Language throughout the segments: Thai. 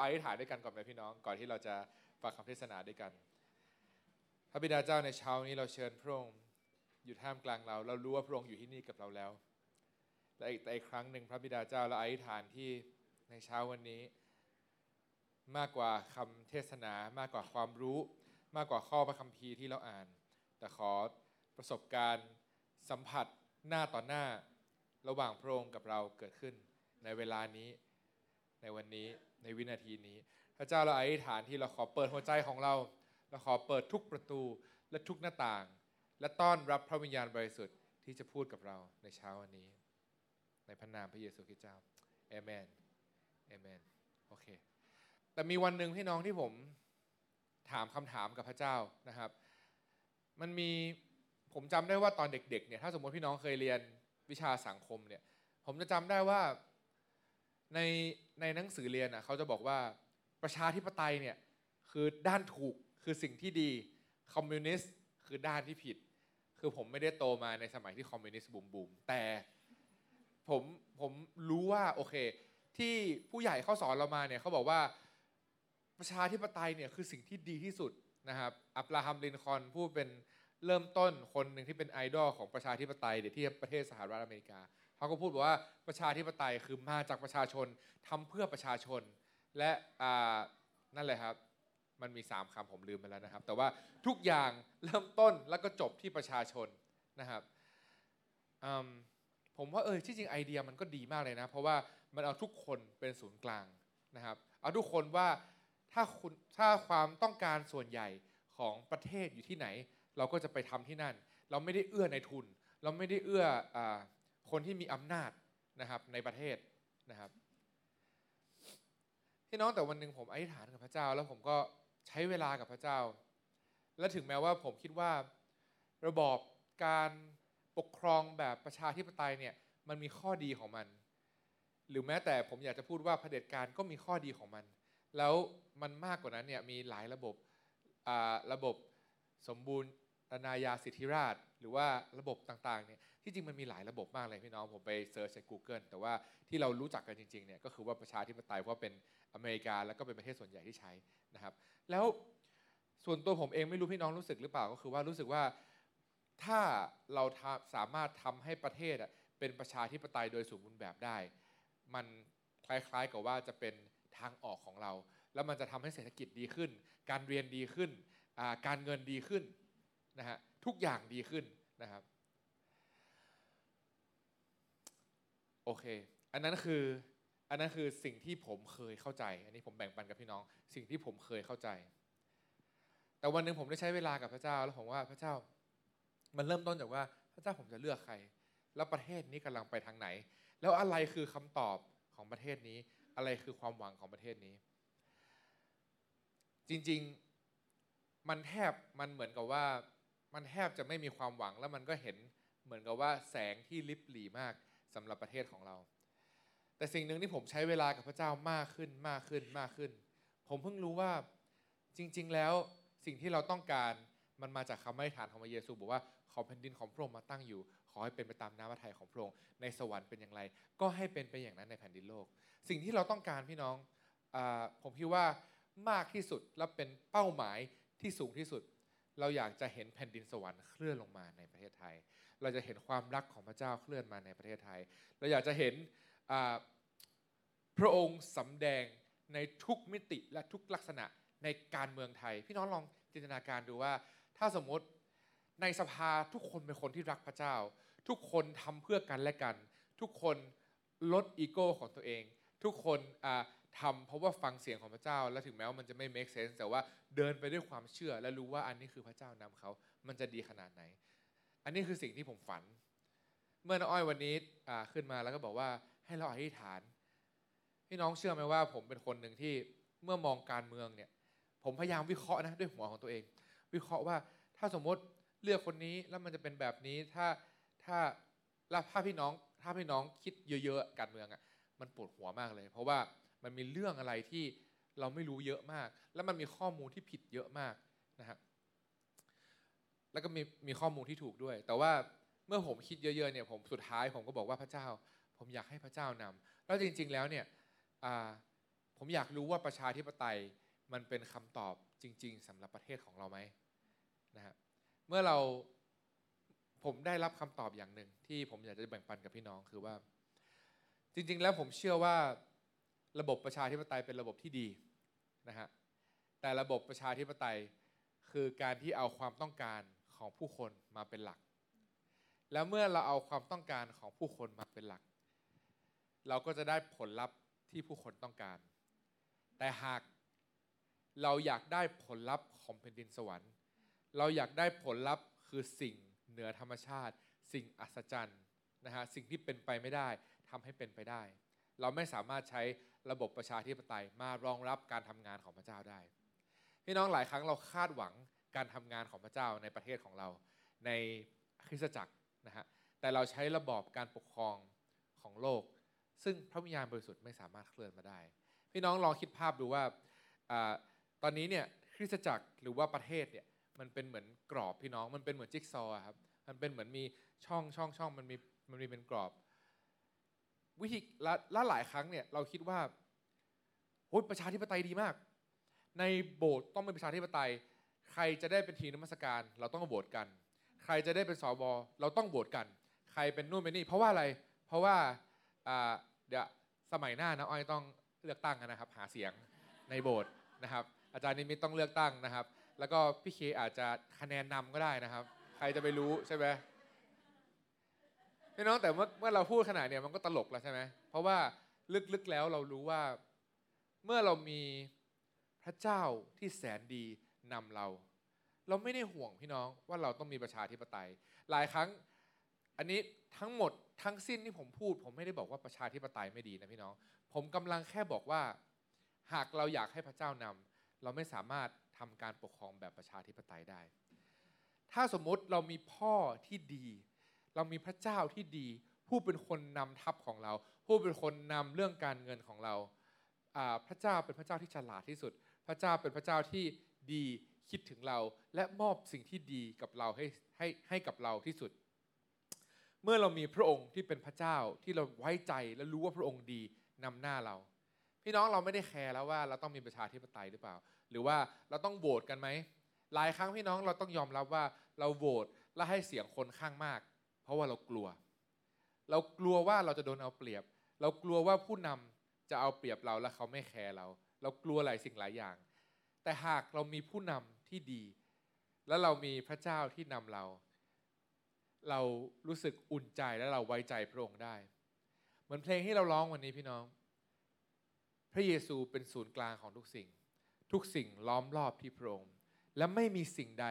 ราอธิษฐานด้วยกันก่อนไหมพี่น้อง ก่อนที่เราจะฟังคำเทศนาด้วยกัน พระบิดาเจ้าในเช้านี้เราเชิญพระองค์อยู่ท่ามกลางเรา เรารู้ว่าพระองค์อยู่ที่นี่กับเราแล้ว และอีกแต่อีกครั้งหนึ่งพระบิดาเจ้าเราอธิษฐานที่ในเช้าวันนี้ มากกว่าคำเทศนามากกว่าความรู้ มากกว่าข้อพระคัมภีร์ที่เราอ่าน แต่ขอประสบการณ์สัมผัสหน้าต่อหน้าระหว่างพระองค์กับเราเกิดขึ้นในเวลานี้ในวันนี้ ในวินาทีนี้ พระเจ้าเราอธิษฐานที่เราขอเปิดหัวใจของเรา เราขอเปิดทุกประตูและทุกหน้าต่าง และต้อนรับพระวิญญาณบริสุทธิ์ที่จะพูดกับเราในเช้าวันนี้ ในพระนามพระเยซูคริสต์เจ้าเอเมนเอเมนโอเคแต่มีวันหนึ่งพี่น้องที่ผมถามคำถามกับพระเจ้านะครับ มันมีผมจำได้ว่าตอนเด็กๆเนี่ยถ้าสมมติพี่น้องเคยเรียนวิชาสังคมเนี่ยผมจะจำได้ว่า ในในหนังสือเรียนอะเขาจะบอกว่าประชาธิปไตยเนี่ยคือด้านถูกคือสิ่งที่ดีคอมมิวนิสต์คือด้านที่ผิด คือผมไม่ได้โตมาในสมัยที่คอมมิวนิสต์บูมบูมแต่ผมผมรู้ว่าโอเค ที่ผู้ใหญ่เขาสอนเรามาเนี่ยเขาบอกว่าประชาธิปไตยเนี่ยคือสิ่งที่ดีที่สุดนะครับอับราฮัมลินคอนผู้เป็นเริ่มต้นคนหนึ่งที่เป็นไอดอลของประชาธิปไตยเดี๋ยวที่ประเทศสหรัฐอเมริกา เขาก็พูดบอกว่าประชาธิปไตยคือมาจากประชาชนทำเพื่อประชาชน และนั่นแหละครับ มันมี 3คำผมลืมไปแล้วนะครับ แต่ว่าทุกอย่างเริ่มต้นแล้วก็จบที่ประชาชนนะครับผมว่าเออที่จริงไอเดียมันก็ดีมากเลยนะ เพราะว่ามันเอาทุกคนเป็นศูนย์กลางนะครับ เอาทุกคนว่าถ้าคุณถ้าความต้องการส่วนใหญ่ของประเทศอยู่ที่ไหน เราก็จะไปทำที่นั่น เราไม่ได้เอื้อในทุน เราไม่ได้เอื้ออ คนที่มีอำนาจนะครับในประเทศนะครับพี่น้องแต่วันหนึ่งผมอธิษฐานกับพระเจ้า แล้วผมก็ใช้เวลากับพระเจ้า และถึงแม้ว่าผมคิดว่า ระบอบการปกครองแบบประชาธิปไตยเนี่ยมันมีข้อดีของมัน หรือแม้แต่ผมอยากจะพูดว่าเผด็จการก็มีข้อดีของมัน แล้วมันมากกว่านั้นเนี่ยมีหลายระบบระบบสมบูรณ์ นายาสิทธิราช หรือว่าระบบต่างๆเนี่ยที่จริงมันมีหลายระบบมากเลยพี่น้องผมไปเซิร์ชใน Google แต่ว่าที่เรารู้จักกันจริงๆเนี่ยก็คือว่าประชาธิปไตยเพราะเป็นอเมริกาแล้วก็เป็นประเทศส่วนใหญ่ที่ใช้นะครับ แล้วส่วนตัวผมเองไม่รู้พี่น้องรู้สึกหรือเปล่าก็คือว่ารู้สึกว่าถ้าเราสามารถทำให้ประเทศเป็นประชาธิปไตยโดยสมบูรณ์แบบได้ มันคล้ายๆกับว่าจะเป็นทางออกของเรา แล้วมันจะทำให้เศรษฐกิจดีขึ้น การเรียนดีขึ้น การเงินดีขึ้น นะฮะทุกอย่างดีขึ้นนะครับโอเค อันนั้นคืออันนั้นคือสิ่งที่ผมเคยเข้าใจ อันนี้ผมแบ่งปันกับพี่น้อง สิ่งที่ผมเคยเข้าใจ แต่วันหนึ่งผมได้ใช้เวลากับพระเจ้าแล้วผมว่าพระเจ้า มันเริ่มต้นจากว่าพระเจ้าผมจะเลือกใคร แล้วประเทศนี้กำลังไปทางไหน แล้วอะไรคือคำตอบของประเทศนี้ อะไรคือความหวังของประเทศนี้ จริง ๆ มันแทบมันเหมือนกับว่า มันแทบจะไม่มีความหวังแล้วมันก็เห็นเหมือนกับว่าแสงที่ลิบหลีมากสำหรับประเทศของเรา แต่สิ่งหนึ่งที่ผมใช้เวลากับพระเจ้ามากขึ้นมากขึ้นมากขึ้น ผมเพิ่งรู้ว่าจริง ๆ แล้วสิ่งที่เราต้องการมันมาจากคำอธิษฐานของพระเยซูบอกว่าขอแผ่นดินของพระองค์มาตั้งอยู่ ขอให้เป็นไปตามน้ำพระทัยของพระองค์ในสวรรค์เป็นอย่างไร ก็ให้เป็นไปอย่างนั้นในแผ่นดินโลก สิ่งที่เราต้องการพี่น้องอผมคิดว่ามากที่สุดและเป็นเป้าหมายที่สูงที่สุด เราอยากจะเห็นแผ่นดินสวรรค์เคลื่อนลงมาในประเทศไทย เราจะเห็นความรักของพระเจ้าเคลื่อนมาในประเทศไทย เราอยากจะเห็นพระองค์สำแดงในทุกมิติและทุกลักษณะในการเมืองไทย พี่น้องลองจินตนาการดูว่า ถ้าสมมติในสภาทุกคนเป็นคนที่รักพระเจ้า ทุกคนทำเพื่อกันและกัน ทุกคนลดอีโก้ของตัวเอง ทุกคน ทำเพราะว่าฟังเสียงของพระเจ้า และถึงแม้ว่ามันจะไม่ make sense แต่ว่าเดินไปด้วยความเชื่อ และรู้ว่าอันนี้คือพระเจ้านำเขา มันจะดีขนาดไหน อันนี้คือสิ่งที่ผมฝัน เมื่อน้อ้อยวันนี้ขึ้นมาแล้วก็บอกว่าให้เราอธิษฐานพี่น้องเชื่อไหมว่าผมเป็นคนหนึ่งที่เมื่อมองการเมืองเนี่ย ผมพยายามวิเคราะห์นะด้วยหัวของตัวเอง วิเคราะห์ว่าถ้าสมมติเลือกคนนี้แล้วมันจะเป็นแบบนี้ถ้าถ้าแล้วถ้าพี่น้องถ้าพี่น้องคิดเยอะๆการเมืองอะมันปวดหัวมากเลย เพราะว่า มันมีเรื่องอะไรที่เราไม่รู้เยอะมาก แล้วมันมีข้อมูลที่ผิดเยอะมากนะครับแล้วก็มีมีข้อมูลที่ถูกด้วย แต่ว่าเมื่อผมคิดเยอะๆเนี่ยผมสุดท้ายผมก็บอกว่าพระเจ้า ผมอยากให้พระเจ้านำแล้วจริง ๆแล้วเนี่ยผมอยากรู้ว่าประชาธิปไตยมันเป็นคำตอบจริง ๆสำหรับประเทศของเราไหมนะฮะเมื่อเราผมได้รับคำตอบอย่างหนึ่งที่ผมอยากจะแบ่งปันกับพี่น้องคือว่า จริง ๆ แล้วผมเชื่อว่า ระบบประชาธิปไตยเป็นระบบที่ดีนะฮะแต่ระบบประชาธิปไตยคือการที่เอาความต้องการของผู้คนมาเป็นหลัก แล้วเมื่อเราเอาความต้องการของผู้คนมาเป็นหลัก เราก็จะได้ผลลัพธ์ที่ผู้คนต้องการ แต่หากเราอยากได้ผลลัพธ์ของแผ่นดินสวรรค์ เราอยากได้ผลลัพธ์คือสิ่งเหนือธรรมชาติ สิ่งอัศจรรย์นะฮะสิ่งที่เป็นไปไม่ได้ทำให้เป็นไปได้ เราไม่สามารถใช้ ระบบประชาธิปไตยมารองรับการทำงานของพระเจ้าได้ พี่น้องหลายครั้งเราคาดหวังการทำงานของพระเจ้าในประเทศของเรา ในคริสตจักรนะฮะแต่เราใช้ระบอบการปกครองของโลก ซึ่งพระวิญญาณบริสุทธิ์ไม่สามารถเคลื่อนมาได้ พี่น้องลองคิดภาพดูว่าอตอนนี้เนี่ยคริสตจักรหรือว่าประเทศเนี่ยมันเป็นเหมือนกรอบพี่น้องมันเป็นเหมือนจิ๊กซอว์ครับมันเป็นเหมือนมีช่องช่องช่องมันมีมันมีเป็นกรอบ วิธีและลหลายครั้งเนี่ยเราคิดว่าโอ้ยประชาธิปไตยดีมาก ในโบสถ์ต้องเป็นประชาธิปไตย ใครจะได้เป็นทีมนมัสการ เราต้องโหวตกัน ใครจะได้เป็นสบเราต้องโหวตกัน ใครเป็นนู่นเป็นนี่ เพราะว่าอะไร เพราะว่าเดี๋ยวสมัยหน้านะอ้อยต้องเลือกตั้งนะครับ หาเสียงในโบสถ์นะครับ อาจารย์นิมิตต้องเลือกตั้งนะครับ แล้วก็พี่เคอาจจะคะแนนนำก็ได้นะครับ ใครจะไปรู้ใช่ไหม พี่น้องแต่เมื่อเมื่อเราพูดขนาดเนี้ยมันก็ตลกแล้วใช่ไหมเพราะว่าลึกๆแล้วเรารู้ว่าเมื่อเรามีพระเจ้าที่แสนดีนำเรา เราไม่ได้ห่วงพี่น้องว่าเราต้องมีประชาธิปไตย หลายครั้งอันนี้ทั้งหมดทั้งสิ้นที่ผมพูด ผมไม่ได้บอกว่าประชาธิปไตยไม่ดีนะพี่น้อง ผมกำลังแค่บอกว่า หากเราอยากให้พระเจ้านำเราไม่สามารถทำการปกครองแบบประชาธิปไตยได้ ถ้าสมมุติเรามีพ่อที่ดี เรามีพระเจ้าที่ดี ผู้เป็นคนนำทัพของเรา ผู้เป็นคนนำเรื่องการเงินของเรา พระเจ้าเป็นพระเจ้าที่ฉลาดที่สุด พระเจ้าเป็นพระเจ้าที่ดีคิดถึงเรา และมอบสิ่งที่ดีกับเราให้ให้ให้กับเราที่สุด เมื่อเรามีพระองค์ที่เป็นพระเจ้าที่เราไว้ใจและรู้ว่าพระองค์ดีนำหน้าเรา พี่น้องเราไม่ได้แคร์แล้วว่าเราต้องมีประชาธิปไตยหรือเปล่า หรือว่าเราต้องโหวตกันไหมหลายครั้งพี่น้องเราต้องยอมรับว่าเราโหวตและให้เสียงคนข้างมาก ราะว่าเรากลัว เรากลัวว่าเราจะโดนเอาเปรียบ เรากลัวว่าผู้นำจะเอาเปรียบเราและเขาไม่แคร์เรา เรากลัวหลายสิ่งหลายอย่าง แต่หากเรามีผู้นำที่ดี และเรามีพระเจ้าที่นำเรา เรารู้สึกอุ่นใจและเราไว้ใจพระองค์ได้ เหมือนเพลงที่เราร้องวันนี้พี่น้อง พระเยซูเป็นศูนย์กลางของทุกสิ่ง ทุกสิ่งล้อมรอบที่พระองค์และไม่มีสิ่งใด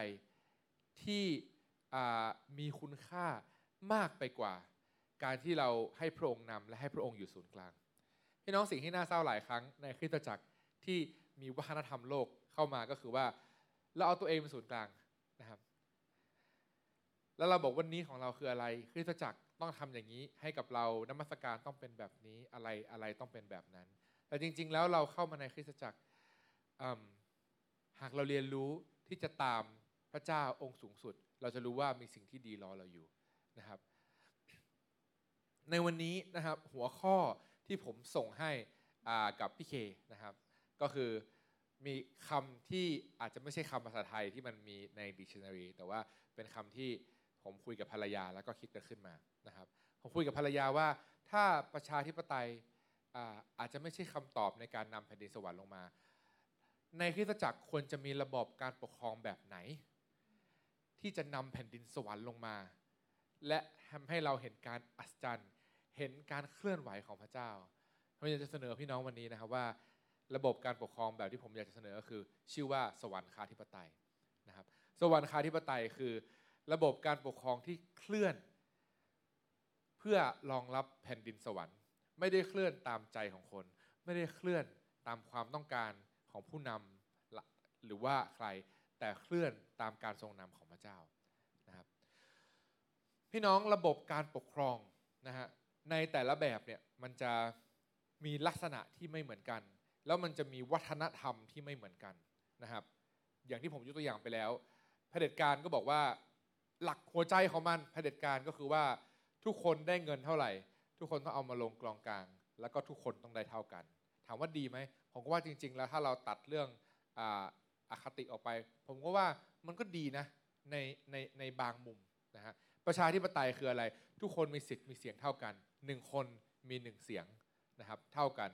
ที่มีคุณค่า มากไปกว่า การที่เราให้พระองค์นำและให้พระองค์อยู่ศูนย์กลางพี่น้องสิ่งที่น่าเศร้าหลายครั้งในคริสตจักรที่มีวัฒนธรรมโลกเข้ามาก็คือว่า เราเอาตัวเองเป็นศูนย์กลางนะครับ แล้วเราบอกวันนี้ของเราคืออะไรคริสตจักรต้องทำอย่างนี้ให้กับเรานมัสการต้องเป็นแบบนี้อะไรอะไรต้องเป็นแบบนั้น แต่จริง ๆ แล้วเราเข้ามาในคริสตจักรหากเราเรียนรู้ที่จะตามพระเจ้าองค์สูงสุด เราจะรู้ว่ามีสิ่งที่ดีรอเราอยู่ นะครับ ในวันนี้นะครับหัวข้อที่ผมส่งให้กับพี่เคนะครับ ก็คือมีคำที่อาจจะไม่ใช่คำภาษาไทยที่มันมีใน dictionary แต่ว่าเป็นคำที่ผมคุยกับภรรยาแล้วก็คิดกันขึ้นมานะครับ ผมคุยกับภรรยาว่าถ้าประชาธิปไตยอาอาจจะไม่ใช่คำตอบในการนำแผ่นดินสวรรค์ลงมา ในคริสตจักรควรจะมีระบบการปกครองแบบไหน ที่จะนำแผ่นดินสวรรค์ลงมา และทำให้เราเห็นการอัศจรรย์ เห็นการเคลื่อนไหวของพระเจ้าผมอยากจะเสนอพี่น้องวันนี้นะครับว่า ระบบการปกครองแบบที่ผมอยากจะเสนอก็คือ ชื่อว่าสวรรคาธิปไตยนะครับ สวรรคาธิปไตยคือ ระบบการปกครองที่เคลื่อน เพื่อรองรับแผ่นดินสวรรค์ ไม่ได้เคลื่อนตามใจของคน ไม่ได้เคลื่อนตามความต้องการของผู้นำหรือว่าใครแต่เคลื่อนตามการทรงนำของพระเจ้า พี่น้องระบบการปกครองนะฮะในแต่ละแบบเนี่ยมันจะมีลักษณะที่ไม่เหมือนกัน แล้วมันจะมีวัฒนธรรมที่ไม่เหมือนกันนะครับ อย่างที่ผมยกตัวอย่างไปแล้วเผด็จการก็บอกว่าหลักหัวใจของมันเผด็จการก็คือว่าทุกคนได้เงินเท่าไหร่ ทุกคนต้องเอามาลงกลองกลาง แล้วก็ทุกคนต้องได้เท่ากัน ถามว่าดีไหมผมก็ว่าจริง ๆ แล้วถ้าเราตัดเรื่องออคติออกไป ผมก็ว่ามันก็ดีนะในในในบางมุมนะฮะ ประชาธิปไตยคืออะไร ทุกคนมีสิทธิ์มีเสียงเท่ากันหนึ่งคนมีหนึ่งเสียงนะครับเท่ากัน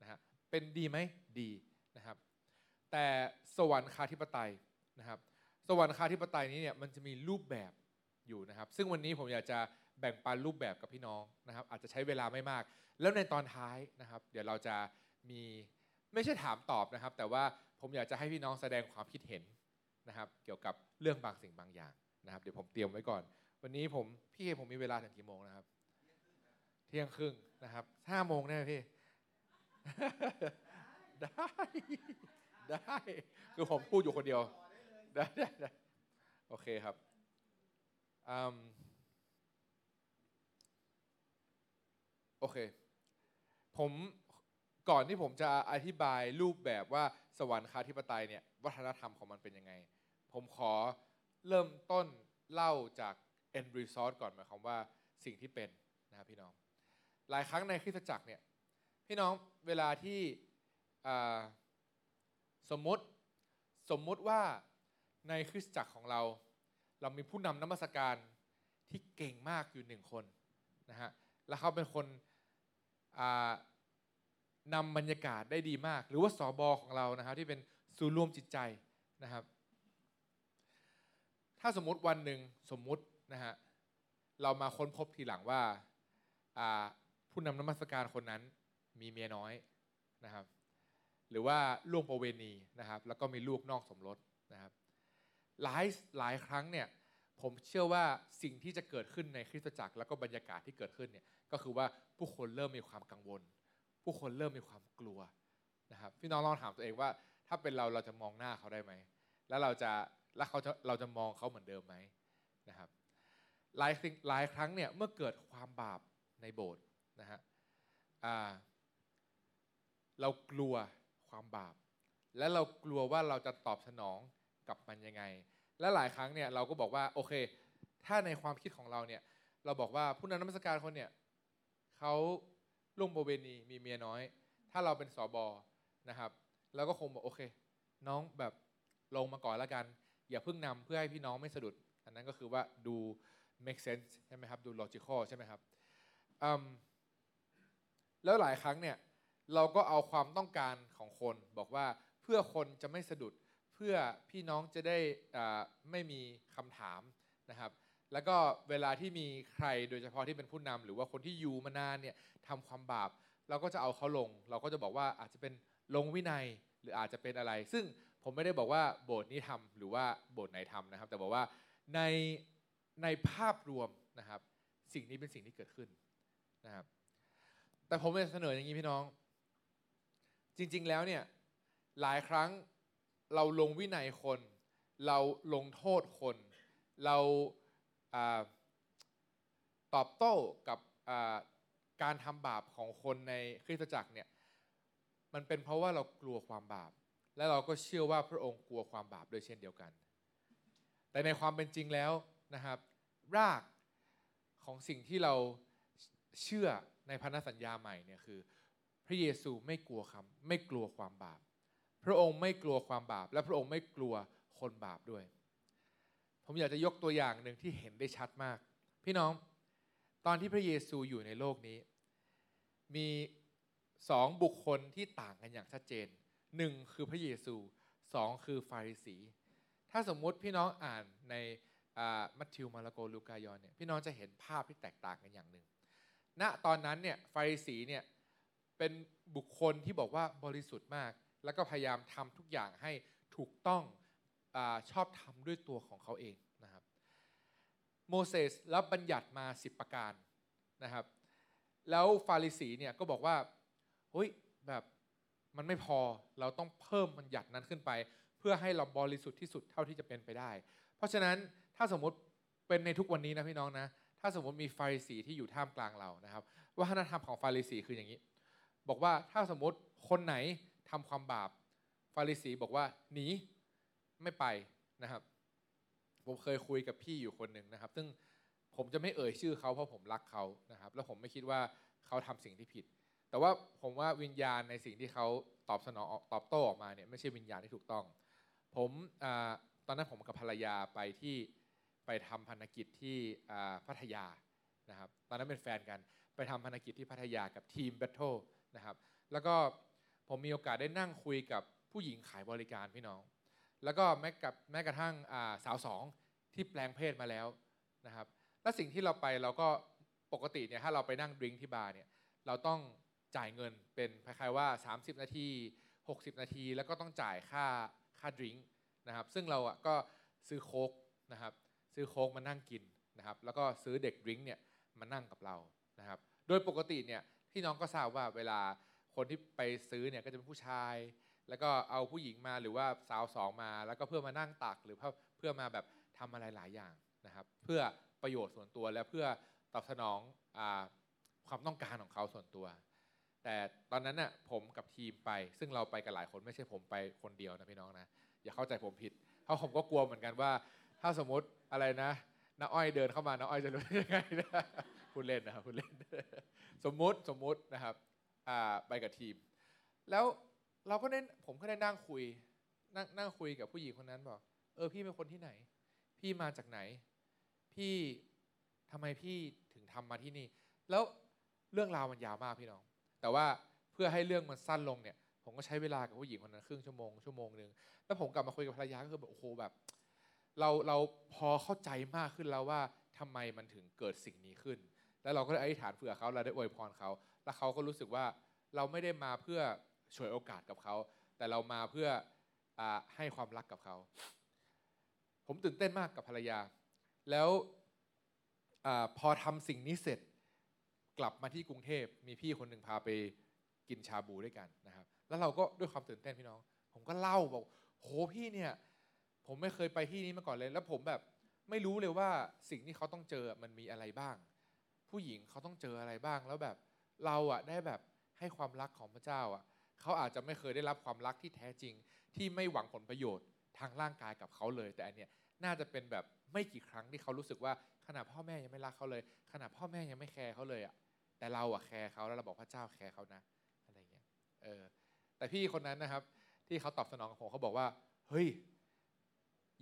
นะฮะเป็นดีไหมดีนะครับแต่สวรรคาธิปไตยนะครับสวรรคาธิปไตยนี้เนี่ยมันจะมีรูปแบบอยู่นะครับซึ่งวันนี้ผมอยากจะแบ่งปันรูปแบบกับพี่น้องนะครับอาจจะใช้เวลาไม่มาก แล้วในตอนท้ายนะครับ เดี๋ยวเราจะมีไม่ใช่ถามตอบนะครับ แต่ว่าผมอยากจะให้พี่น้องแสดงความคิดเห็นนะครับ เกี่ยวกับเรื่องบางสิ่งบางอย่างนะครับ เดี๋ยวผมเตรียมไว้ก่อน วันนี้ผมพี่ผมมีเวลาถึงกี่โมงนะครับ เที่ยงครึ่งนะครับห้าโมงได้ไหมพี่ ได้ได้คือผมพูดอยู่คนเดียว ได้ได้โอเคครับอืมโอเค ผมก่อนที่ผมจะอธิบายรูปแบบว่าสวรรคาธิปไตยเนี่ยวัฒนธรรมของมันเป็นยังไง ผมขอเริ่มต้นเล่าจาก end result ก่อนหมายความว่าสิ่งที่เป็นนะครับพี่น้อง หลายครั้งในคริสตจักรเนี่ยพี่น้องเวลาที่สมมติสมมติว่าในคริสตจักรของเรา เรามีผู้นำนมัสการที่เก่งมากอยู่หนึ่งคนนะฮะแล้วเขาเป็นคนนำบรรยากาศได้ดีมาก หรือว่าสอบอของเรานะครับที่เป็นศูนย์รวมจิตใจนะครับ ถ้าสมมติวันหนึ่งสมมติ นะฮะเรามาค้นพบทีหลังว่าผู้นำนมัสการคนนั้นมีเมียน้อยนะครับ หรือว่าล่วงประเวณีนะครับ แล้วก็มีลูกนอกสมรสนะครับ หลายหลายครั้งเนี่ยผมเชื่อว่าสิ่งที่จะเกิดขึ้นในคริสตจักรแล้วก็บรรยากาศที่เกิดขึ้นเนี่ยก็คือว่าผู้คนเริ่มมีความกังวล ผู้คนเริ่มมีความกลัวนะครับพี่น้องลองถามตัวเองว่า ถ้าเป็นเราเราจะมองหน้าเขาได้ไหมแล้วเราจะแล้วเขาจะเราจะมองเขาเหมือนเดิมไหมนะครับ หลายสิ่งหลายครั้งเนี่ยเมื่อเกิดความบาปในโบสถ์นะฮะเรากลัวความบาป และเรากลัวว่าเราจะตอบสนองกับมันยังไง และหลายครั้งเนี่ยเราก็บอกว่าโอเค ถ้าในความคิดของเราเนี่ยเราบอกว่าผู้นำนมัสการคนเนี่ยเขาล่วงประเวณีมีเมียน้อย ถ้าเราเป็นสอบอนะครับเราก็คงบอกโอเค น้องแบบลงมาก่อนแล้วกัน อย่าเพิ่งนำเพื่อให้พี่น้องไม่สะดุด อันนั้นก็คือว่าดู make sense ใช่ไหมครับดู logical ใช่ไหมครับแล้วหลายครั้งเนี่ยเราก็เอาความต้องการของคนบอกว่าเพื่อคนจะไม่สะดุดเพื่อพี่น้องจะได้ไม่มีคำถามนะครับ แล้วก็เวลาที่มีใครโดยเฉพาะที่เป็นผู้นำหรือว่าคนที่อยู่มานานเนี่ยทำความบาป เราก็จะเอาเขาลง เราก็จะบอกว่าอาจจะเป็นลงวินัยหรืออาจจะเป็นอะไร ซึ่งผมไม่ได้บอกว่าโบสถ์นี้ทำหรือว่าโบสถ์ไหนทำนะครับ แต่บอกว่าใน ในภาพรวมนะครับ สิ่งนี้เป็นสิ่งที่เกิดขึ้นนะครับ แต่ผมจะเสนออย่างนี้พี่น้อง จริง ๆ แล้วเนี่ยหลายครั้งเราลงวินัยคน เราลงโทษคน เราอาตอบโต้กับาการทำบาปของคนในคริสตจักรเนี่ยมันเป็นเพราะว่าเรากลัวความบาป และเราก็เชื่อว่าพระองค์กลัวความบาปด้วยเช่นเดียวกัน แต่ในความเป็นจริงแล้ว นะครับ รากของสิ่งที่เราเชื่อในพันธสัญญาใหม่เนี่ยคือ พระเยซูไม่กลัวคำไม่กลัวความบาป พระองค์ไม่กลัวความบาป และพระองค์ไม่กลัวคนบาปด้วย ผมอยากจะยกตัวอย่างหนึ่งที่เห็นได้ชัดมาก พี่น้องตอนที่พระเยซูอยู่ในโลกนี้ มีสองบุคคลที่ต่างกันอย่างชัดเจนหนึ่งคือพระเยซูสองคือฟาริสี ถ้าสมมุติพี่น้องอ่านใน มัทธิวมาระโกลูกายอนเนี่ยพี่น้องจะเห็นภาพที่แตกต่างกันอย่างหนึ่งณตอนนั้นเนี่ยฟาริสีเนี่ยเป็นบุคคลที่บอกว่าบริสุทธิ์มาก แล้วก็พยายามทำทุกอย่างให้ถูกต้องอชอบทำด้วยตัวของเขาเองนะครับโมเสสรับบัญญัติมา 10 ประการนะครับ แล้วฟาริสีเนี่ยก็บอกว่าเฮ้ยแบบมันไม่พอเราต้องเพิ่มบัญญัตินั้นขึ้นไป เพื่อให้เราบริสุทธิ์ที่สุดเท่าที่จะเป็นไปได้ เพราะฉะนั้น ถ้าสมมติเป็นในทุกวันนี้นะพี่น้องนะ ถ้าสมมติมีฟาริสีที่อยู่ท่ามกลางเรานะครับวัฒนธรรมของฟาริสีคืออย่างนี้ บอกว่าถ้าสมมติคนไหนทำความบาปฟาริสีบอกว่าหนีไม่ไปนะครับ ผมเคยคุยกับพี่อยู่คนหนึ่งนะครับ ซึ่งผมจะไม่เอ่ยชื่อเขาเพราะผมรักเขานะครับ แล้วผมไม่คิดว่าเขาทำสิ่งที่ผิด แต่ว่าผมว่าวิญญาณในสิ่งที่เขาตอบสนองตอบโต้ออกมาเนี่ยไม่ใช่วิญญาณที่ถูกต้อง ผมอตอนนั้นผมกับภรรยาไปที่ ไปทำพันธกิจที่พัทยานะครับตอนนั้นเป็นแฟนกันไปทำพันธกิจที่พัทยากับทีมแบทเทิลนะครับแล้วก็ผมมีโอกาสได้นั่งคุยกับผู้หญิงขายบริการพี่น้อง แล้วก็แม้กับแม้กระทั่งสาวสองที่แปลงเพศมาแล้วนะครับและสิ่งที่เราไปเราก็ปกติเนี่ยถ้าเราไปนั่งดื่มที่บาร์เนี่ยเราต้องจ่ายเงินเป็นคล้ายๆว่า 30 นาที 60 นาที แล้วก็ต้องจ่ายค่าค่าดื่มนะครับซึ่งเราอะก็ซื้อโค้กนะครับ ซื้อโค้กมานั่งกินนะครับแล้วก็ซื้อเด็กดื่มเนี่ยมานั่งกับเรานะครับโดยปกติเนี่ยพี่น้องก็ทราบว่าเวลาคนที่ไปซื้อเนี่ยก็จะเป็นผู้ชาย แล้วก็เอาผู้หญิงมาหรือว่าสาวสองมา แล้วก็เพื่อมานั่งตักหรือเพื่อเพื่อมาแบบทำอะไรหลายอย่างนะครับเพื่อประโยชน์ส่วนตัวและเพื่อตอบสนองอความต้องการของเขาส่วนตัว แต่ตอนนั้นน่ะผมกับทีมไป ซึ่งเราไปกันหลายคนไม่ใช่ผมไปคนเดียวนะพี่น้องนะอย่าเข้าใจผมผิดเพราะผมก็กลัวเหมือนกันว่า ถ้าสมมติอะไรนะน้าอ้อยเดินเข้ามาน้าอ้อยจะรู้ยังไงนะคุณเล่นนะครับคุณเล่น สมมุติสมมุตินะครับไปกับทีม แล้วเราก็ได้ผมก็ได้นั่งคุยนั่งนั่งคุยกับผู้หญิงคนนั้นบอก เออพี่เป็นคนที่ไหน พี่มาจากไหน พี่ทำไมพี่ถึงทำมาที่นี่ แล้วเรื่องราวมันยาวมากพี่น้อง แต่ว่าเพื่อให้เรื่องมันสั้นลงเนี่ย ผมก็ใช้เวลากับผู้หญิงคนนั้นครึ่งชั่วโมงชั่วโมงหนึ่งแล้วผมกลับมาคุยกับภรรยาก็คือแบบโอ้โหแบบ เราเราพอเข้าใจมากขึ้นแล้วว่าทำไมมันถึงเกิดสิ่งนี้ขึ้น แล้วเราก็ได้อธิษฐานเผื่อเขาเราได้อวยพรเขา แล้วเขาก็รู้สึกว่าเราไม่ได้มาเพื่อฉวยโอกาสกับเขา แต่เรามาเพื่ออให้ความรักกับเขา ผมตื่นเต้นมากกับภรรยา แล้วอพอทำสิ่งนี้เสร็จกลับมาที่กรุงเทพมีพี่คนหนึ่งพาไปกินชาบูด้วยกันนะครับ แล้วเราก็ด้วยความตื่นเต้นพี่น้อง ผมก็เล่าบอกโหพี่เนี่ย ผมไม่เคยไปที่นี้มาก่อนเลย แล้วผมแบบไม่รู้เลยว่าสิ่งที่เขาต้องเจอมันมีอะไรบ้าง ผู้หญิงเขาต้องเจออะไรบ้าง แล้วแบบเราอะได้แบบให้ความรักของพระเจ้าอะเขาอาจจะไม่เคยได้รับความรักที่แท้จริง ที่ไม่หวังผลประโยชน์ทางร่างกายกับเขาเลย แต่อันเนี้ยน่าจะเป็นแบบไม่กี่ครั้งที่เขารู้สึกว่าขนาดพ่อแม่ยังไม่รักเขาเลยขนาดพ่อแม่ยังไม่แคร์เขาเลยอะแต่เราอะแคร์เขาแล้วเราบอกพระเจ้าแคร์เขานะอะไรเงี้ยเออแต่พี่คนนั้นนะครับ ที่เขาตอบสนองกับผมเขาบอกว่า เฮ้ย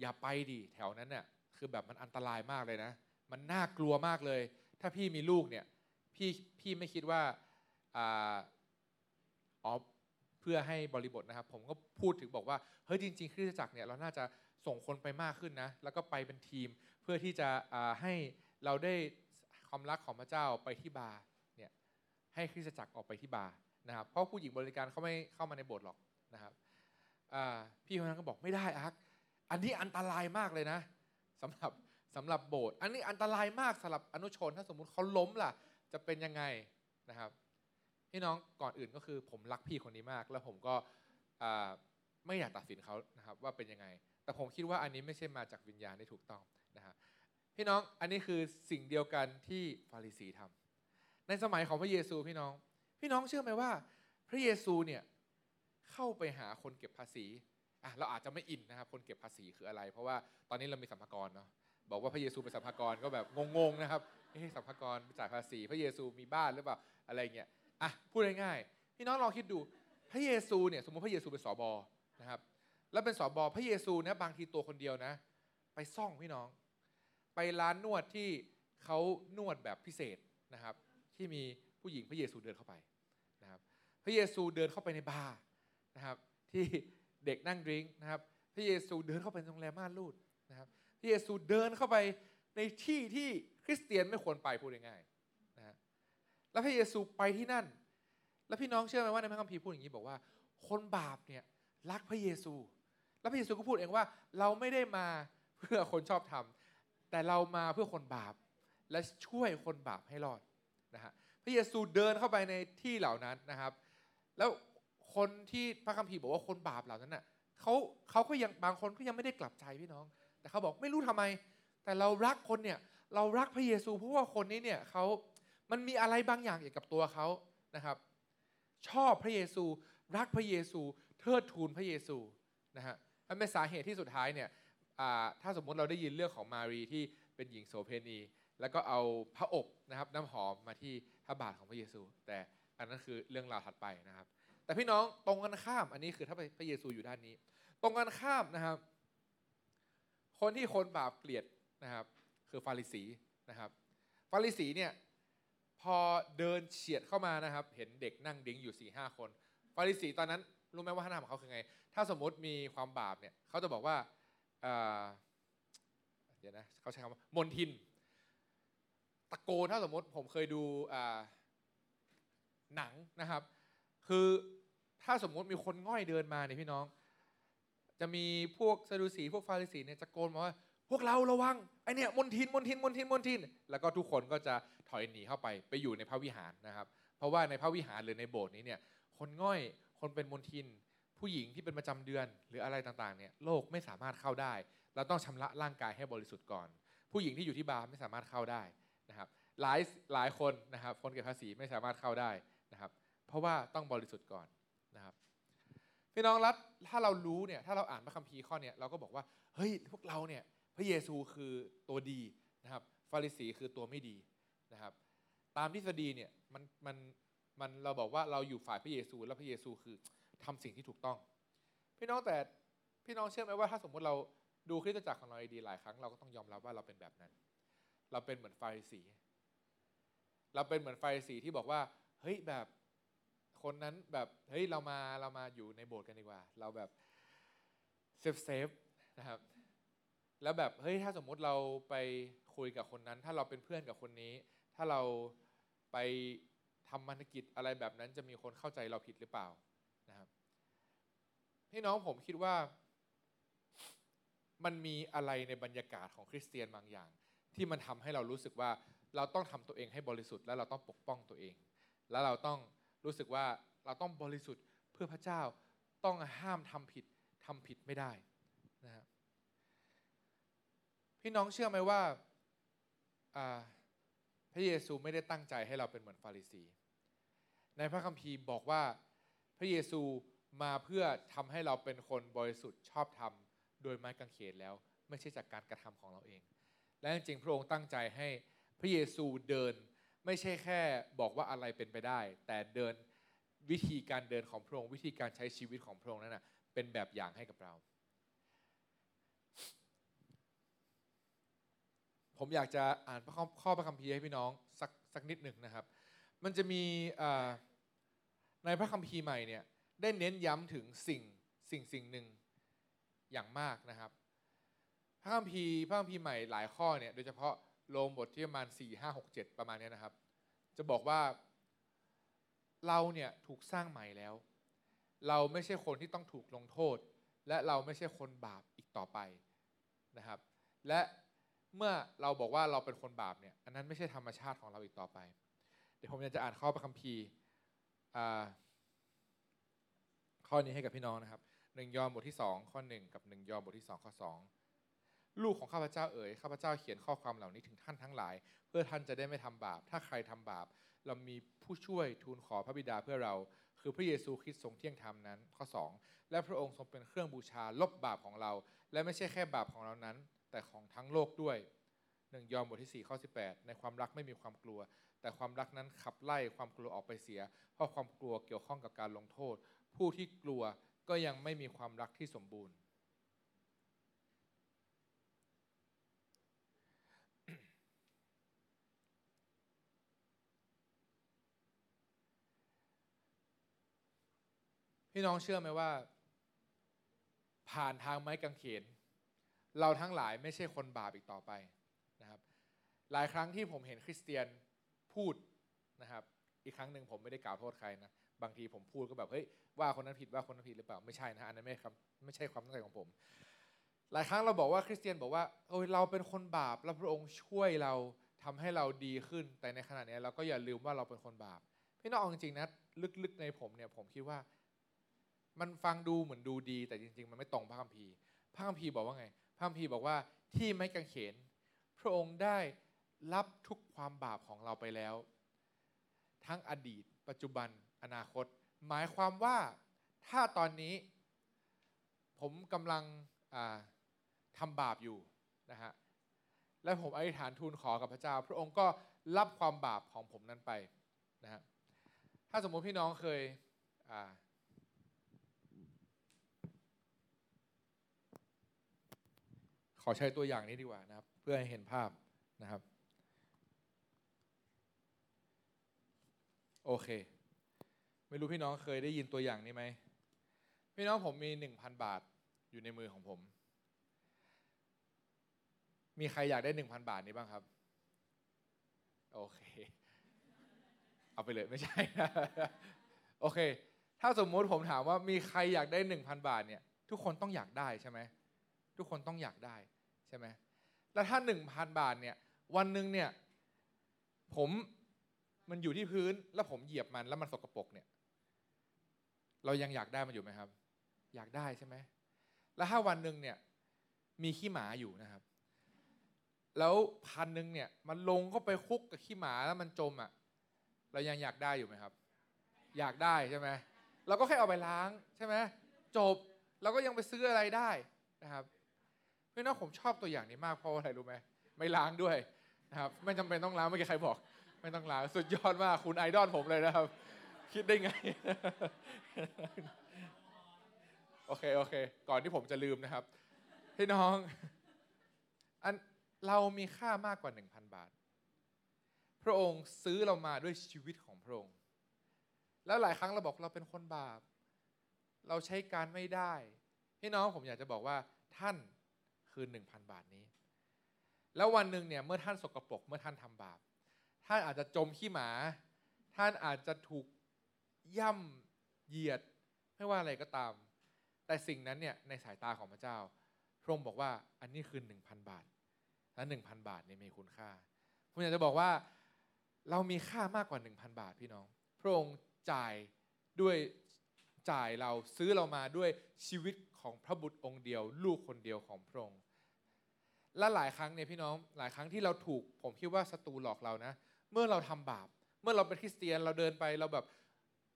อย่าไปดิแถวนั้นเนี่ยคือแบบมันอันตรายมากเลยนะ มันน่ากลัวมากเลย ถ้าพี่มีลูกเนี่ยพี่พี่ไม่คิดว่าอ่าอ๋อเพื่อให้บริบทนะครับ ผมก็พูดถึงบอกว่าเฮ้ยจริง ๆคริสตจักรเนี่ยเราน่าจะส่งคนไปมากขึ้นนะ แล้วก็ไปเป็นทีมเพื่อที่จะให้เราได้ความรักของพระเจ้าไปที่บาร์เนี่ยให้คริสตจักรออกไปที่บาร์นะครับเพราะผู้หญิงบริการเขาไม่เข้ามาในโบสถ์หรอกนะครับพี่คนนั้นก็บอกไม่ได้อาร์ค อันนี้อันตรายมากเลยนะสำหรับสำหรับโบสถ์อันนี้อันตรายมากสำหรับอนุชนถ้าสมมุติเขาล้มล่ะ จะเป็นยังไงนะครับพี่น้องก่อนอื่นก็คือผมรักพี่คนนี้มาก แล้วผมก็ไม่อยากตัดสินเขานะครับว่าเป็นยังไง แต่ผมคิดว่าอันนี้ไม่ใช่มาจากวิญญาณที่ถูกต้องนะครับพี่น้องอันนี้คือสิ่งเดียวกันที่ฟาริสีทำในสมัยของพระเยซูพี่น้อง พี่น้องเชื่อไหมว่า พระเยซูเนี่ยเข้าไปหาคนเก็บภาษี อะเราอาจจะไม่อินนะครับคนเก็บภาษีคืออะไร เพราะว่าตอนนี้เรามีสัมภาระเนาะบอกว่าพระเยซูเป็นสัมภาระก็แบบงงๆนะครับเฮ้สัมภาระจ่ายภาษี พระเยซูมีบ้านหรือเปล่าอะไรเงี้ยอะพูดง่ายๆพี่น้องลองคิดดูพระเยซูเนี่ยสมมติพระเยซูเป็นสอบอนะครับแล้วเป็นสอบอพระเยซูเนี่ยบางทีตัวคนเดียวนะ ไปซ่องพี่น้อง ไปร้านนวดที่เขานวดแบบพิเศษนะครับ ที่มีผู้หญิงพระเยซูเดินเข้าไปนะครับ พระเยซูเดินเข้าไปในบาร์นะครับ ที่ เด็กนั่งดื่มนะครับ พระเยซูเดินเข้าไปโรงแรมม่านรูดนะครับ พระเยซูเดินเข้าไปในที่ที่คริสเตียนไม่ควรไปพูดง่ายๆนะแล้วพระเยซูไปที่นั่น แล้วพี่น้องเชื่อไหมว่าในพระคัมภีร์พูดอย่างนี้บอกว่า คนบาปเนี่ยรักพระเยซู แล้วพระเยซูก็พูดเองว่า เราไม่ได้มาเพื่อคนชอบทำแต่เรามาเพื่อคนบาป และช่วยคนบาปให้รอดนะฮะพระเยซูเดินเข้าไปในที่เหล่านั้นนะครับ แล้ว คนที่พระคัมภีร์บอกว่าคนบาปเหล่านั้นน่ะเขาเขาก็ยังบางคนก็ยังไม่ได้กลับใจพี่น้อง แต่เขาบอกไม่รู้ทำไม แต่เรารักคนเนี่ยเรารักพระเยซู เพราะว่าคนนี้เนี่ยเขามันมีอะไรบางอย่างเกี่ยวกับตัวเขานะครับ ชอบพระเยซู รักพระเยซู เทิดทูนพระเยซูนะฮะมันเป็นสาเหตุที่สุดท้ายเนี่ยถ้าสมมุติเราได้ยินเรื่องของมารีที่เป็นหญิงโสเพณี แล้วก็เอาพระอบนะครับ น้ำหอมมาที่พระบาทของพระเยซู แต่อันนั้นคือเรื่องราวถัดไปนะครับ แต่พี่น้องตรงกันข้ามอันนี้คือถ้าพระเยซูอยู่ด้านนี้ ตรงกันข้ามนะครับ คนที่คนบาปเกลียดนะครับ คือฟาริสีนะครับ ฟาริสีเนี่ยพอเดินเฉียดเข้ามานะครับ เห็นเด็กนั่งดิ้งอยู่สี่ห้าคน ฟาริสีตอนนั้นรู้ไหมว่าท่านาของเขาคือไง ถ้าสมมติมีความบาปเนี่ยเขาจะบอกว่าเดี๋ยวนะเขาใช้คำว่ามนทิน ตะโกนถ้าสมมติผมเคยดูหนังนะครับ คือ ถ้าสมมุติมีคนง่อยเดินมาเนี่ยพี่น้อง จะมีพวกซาดูสีพวกฟาริสีเนี่ยจะโกนมาว่า พวกเราระวังไอเนี่ยมนทินมนทินมนทินมนทิน แล้วก็ทุกคนก็จะถอยหนีเข้าไปไปอยู่ในพระวิหารนะครับ เพราะว่าในพระวิหารหรือในโบสถ์นี้เนี่ยคนง่อยคนเป็นมนทิน ผู้หญิงที่เป็นประจำเดือนหรืออะไรต่างๆเนี่ยโลกไม่สามารถเข้าได้ เราต้องชำระร่างกายให้บริสุทธิ์ก่อน ผู้หญิงที่อยู่ที่บาร์ไม่สามารถเข้าได้นะครับหลายหลายคนนะครับคนเก็บภาษีไม่สามารถเข้าได้นะครับ เพราะว่าต้องบริสุทธิ์ก่อน พี่น้องรัฐถ้าเรารู้เนี่ยถ้าเราอ่านพระคัมภีร์ข้อนี้เราก็บอกว่าเฮ้ยพวกเราเนี่ยพระเยซูคือตัวดีนะครับฟาริสีคือตัวไม่ดีนะครับ ตามทฤษฎีเนี่ยมันมันมันเราบอกว่าเราอยู่ฝ่ายพระเยซู แล้วพระเยซูคือทำสิ่งที่ถูกต้อง พี่น้องแต่พี่น้องเชื่อไหมว่าถ้าสมมุติเราดูคริสตจักรของเราดีหลายครั้งเราก็ต้องยอมรับว่าเราเป็นแบบนั้น เราเป็นเหมือนฟาริสี เราเป็นเหมือนฟาริสีที่บอกว่าเฮ้ยแบบ คนนั้นแบบเฮ้ยเรามาเรามาอยู่ในโบสถ์กันดีกว่า เราแบบ safe safe นะครับแล้วแบบเฮ้ยถ้าสมมุติเราไปคุยกับคนนั้น ถ้าเราเป็นเพื่อนกับคนนี้ ถ้าเราไปทำธุรกิจอะไรแบบนั้นจะมีคนเข้าใจเราผิดหรือเปล่านะครับพี่น้องผมคิดว่ามันมีอะไรในบรรยากาศของคริสเตียนบางอย่าง ที่มันทำให้เรารู้สึกว่าเราต้องทำตัวเองให้บริสุทธิ์ และเราต้องปกป้องตัวเอง แล้วเราต้อง รู้สึกว่าเราต้องบริสุทธิ์เพื่อพระเจ้าต้องห้ามทำผิดทำผิดไม่ได้นะครับพี่น้องเชื่อไหมว่าพระเยซูไม่ได้ตั้งใจให้เราเป็นเหมือนฟาริสี ในพระคัมภีร์บอกว่าพระเยซูมาเพื่อทำให้เราเป็นคนบริสุทธิ์ชอบธรรมโดยไม้กางเขนแล้ว ไม่ใช่จากการกระทำของเราเอง และจริงๆพระองค์ตั้งใจให้พระเยซูเดิน ไม่ใช่แค่บอกว่าอะไรเป็นไปได้ แต่เดินวิธีการเดินของพระองค์วิธีการใช้ชีวิตของพระองค์นั้นนะเป็นแบบอย่างให้กับเรา ผมอยากจะอ่านข้อพระคัมภีร์ให้พี่น้องสักสักนิดหนึ่งนะครับ มันจะมีในพระคัมภีร์ใหม่เนี่ยได้เน้นย้ำถึงสิ่งสิ่งสิ่งหนึ่งอย่างมากนะครับ พระคัมภีร์พระคัมภีร์ใหม่หลายข้อเนี่ยโดยเฉพาะ โลมบทที่ประมาณ 4 5 6 7 ประมาณนี้นะครับ จะบอกว่าเราเนี่ยถูกสร้างใหม่แล้ว เราไม่ใช่คนที่ต้องถูกลงโทษ และเราไม่ใช่คนบาปอีกต่อไปนะครับ และเมื่อเราบอกว่าเราเป็นคนบาปเนี่ยอันนั้นไม่ใช่ธรรมชาติของเราอีกต่อไป เดี๋ยวผมจะอ่านข้อพระคัมภีร์ข้อนี้ให้กับพี่น้องนะครับหนึ่งยอห์นบทที่ 2 ข้อ 1 กับหนึ่งยอห์นบทที่ 2 ข้อ 2 ลูกของข้าพเจ้าเอ๋ยข้าพเจ้าเขียนข้อความเหล่านี้ถึงท่านทั้งหลาย เพื่อท่านจะได้ไม่ทำบาป ถ้าใครทำบาป เรามีผู้ช่วยทูลขอพระบิดาเพื่อเรา คือพระเยซูคริสต์ทรงเที่ยงธรรมนั้น ข้อ 2 และพระองค์ทรงเป็นเครื่องบูชาลบบาปของเรา และไม่ใช่แค่บาปของเรานั้น แต่ของทั้งโลกด้วยหนึ่งยอห์นบทที่4ข้อ18 ในความรักไม่มีความกลัว แต่ความรักนั้นขับไล่ความกลัวออกไปเสีย เพราะความกลัวเกี่ยวข้องกับการลงโทษ ผู้ที่กลัวก็ยังไม่มีความรักที่สมบูรณ์ พี่น้องเชื่อไหมว่า ผ่านทางไม้กางเขน เราทั้งหลายไม่ใช่คนบาปอีกต่อไปนะครับ หลายครั้งที่ผมเห็นคริสเตียนพูดนะครับ อีกครั้งหนึ่งผมไม่ได้กล่าวโทษใครนะบางทีผมพูดก็แบบเฮ้ยว่าคนนั้นผิดว่าคนนั้นผิดหรือเปล่าไม่ใช่นะอันนั้นไม่ครับไม่ใช่ความตั้งใจของผม หลายครั้งเราบอกว่าคริสเตียนบอกว่าโอ้ยเราเป็นคนบาปแล้วพระองค์ช่วยเราทำให้เราดีขึ้น แต่ในขณะนี้เราก็อย่าลืมว่าเราเป็นคนบาป พี่น้องจริงๆนะลึกๆในผมเนี่ยผมคิดว่า มันฟังดูเหมือนดูดี แต่จริง ๆ มันไม่ตรงพระคัมภีร์ พระคัมภีร์บอกว่าไง พระคัมภีร์บอกว่าที่ไม้กางเขน พระองค์ได้รับทุกความบาปของเราไปแล้ว ทั้งอดีต ปัจจุบัน อนาคต หมายความว่าถ้าตอนนี้ ผมกำลังทำบาปอยู่นะฮะและผมอธิษฐานทูลขอกับพระเจ้า พระองค์ก็รับความบาปของผมนั้นไปนะฮะถ้าสมมติพี่น้องเคยอ่า ขอใช้ตัวอย่างนี้ดีกว่านะครับ เพื่อให้เห็นภาพนะครับ โอเค ไม่รู้พี่น้องเคยได้ยินตัวอย่างนี้ไหม พี่น้องผมมีหนึ่งพันบาทอยู่ในมือของผม มีใครอยากได้หนึ่งพันบาทนี้บ้างครับ โอเค เอาไปเลยไม่ใช่โอเค ถ้าสมมุติผมถามว่ามีใครอยากได้หนึ่งพันบาทเนี่ย ทุกคนต้องอยากได้ใช่ไหมทุกคนต้องอยากได้ ช่ไหมแล้วถ้าหนึ่งพันบาทเนี่ยวันหนึ่งเนี่ยผมมันอยู่ที่พื้นแล้วผมเหยียบมันแล้วมันสกปรกเนี่ย เรายังอยากได้มันอยู่ไหมครับ อยากได้ใช่ไหมแล้วถ้าวันหนึ่งเนี่ยมีขี้หมาอยู่นะครับ แล้วพันหนึ่งเนี่ยมันลงก็ไปคุกกับขี้หมาแล้วมันจมอะเรายังอยากได้อยู่ไหมครับ อยากได้ใช่ไหมเราก็แค่เอาไปล้างใช่ไหมจบเราก็ยังไปซื้ออะไรได้นะครับ พี่น้องผมชอบตัวอย่างนี้มากเพราะอะไรรู้ไหมไม่ล้างด้วยนะครับไม่จำเป็นต้องล้างไม่อกี้ใครบอก ไม่ต้องล้างสุดยอดมากคุณไอดอลผมเลยนะครับ คิดได้ไงโอเคโอเค ก่อนที่ผมจะลืมนะครับพี่น้องอันเรามีค่ามากกว่า 1,000 บาท พระองค์ซื้อเรามาด้วยชีวิตของพระองค์ แล้วหลายครั้งเราบอกเราเป็นคนบาป เราใช้การไม่ได้ พี่น้องผมอยากจะบอกว่าท่าน คือ1,000 บาทนี้ แล้ววันหนึ่งเนี่ยเมื่อท่านสกปรกเมื่อท่านทำบาป ท่านอาจจะจมขี้หมา ท่านอาจจะถูกย่ำเหยียดไม่ว่าอะไรก็ตาม แต่สิ่งนั้นเนี่ยในสายตาของพระเจ้า พระองค์บอกว่าอันนี้คือ 1,000 บาท และ 1,000 บาทเนี่ยมีคุณค่า ผมอยากจะบอกว่าเรามีค่ามากกว่า 1,000 บาทพี่น้อง พระองค์จ่ายด้วยจ่ายเราซื้อเรามาด้วยชีวิต ของพระบุตรองค์เดียว ลูกคนเดียวของพระองค์และหลายครั้งเนี่ยพี่น้องหลายครั้งที่เราถูก ผมคิดว่าศัตรูหลอกเรานะ เมื่อเราทำบาป เมื่อเราเป็นคริสเตียนเราเดินไปเราแบบ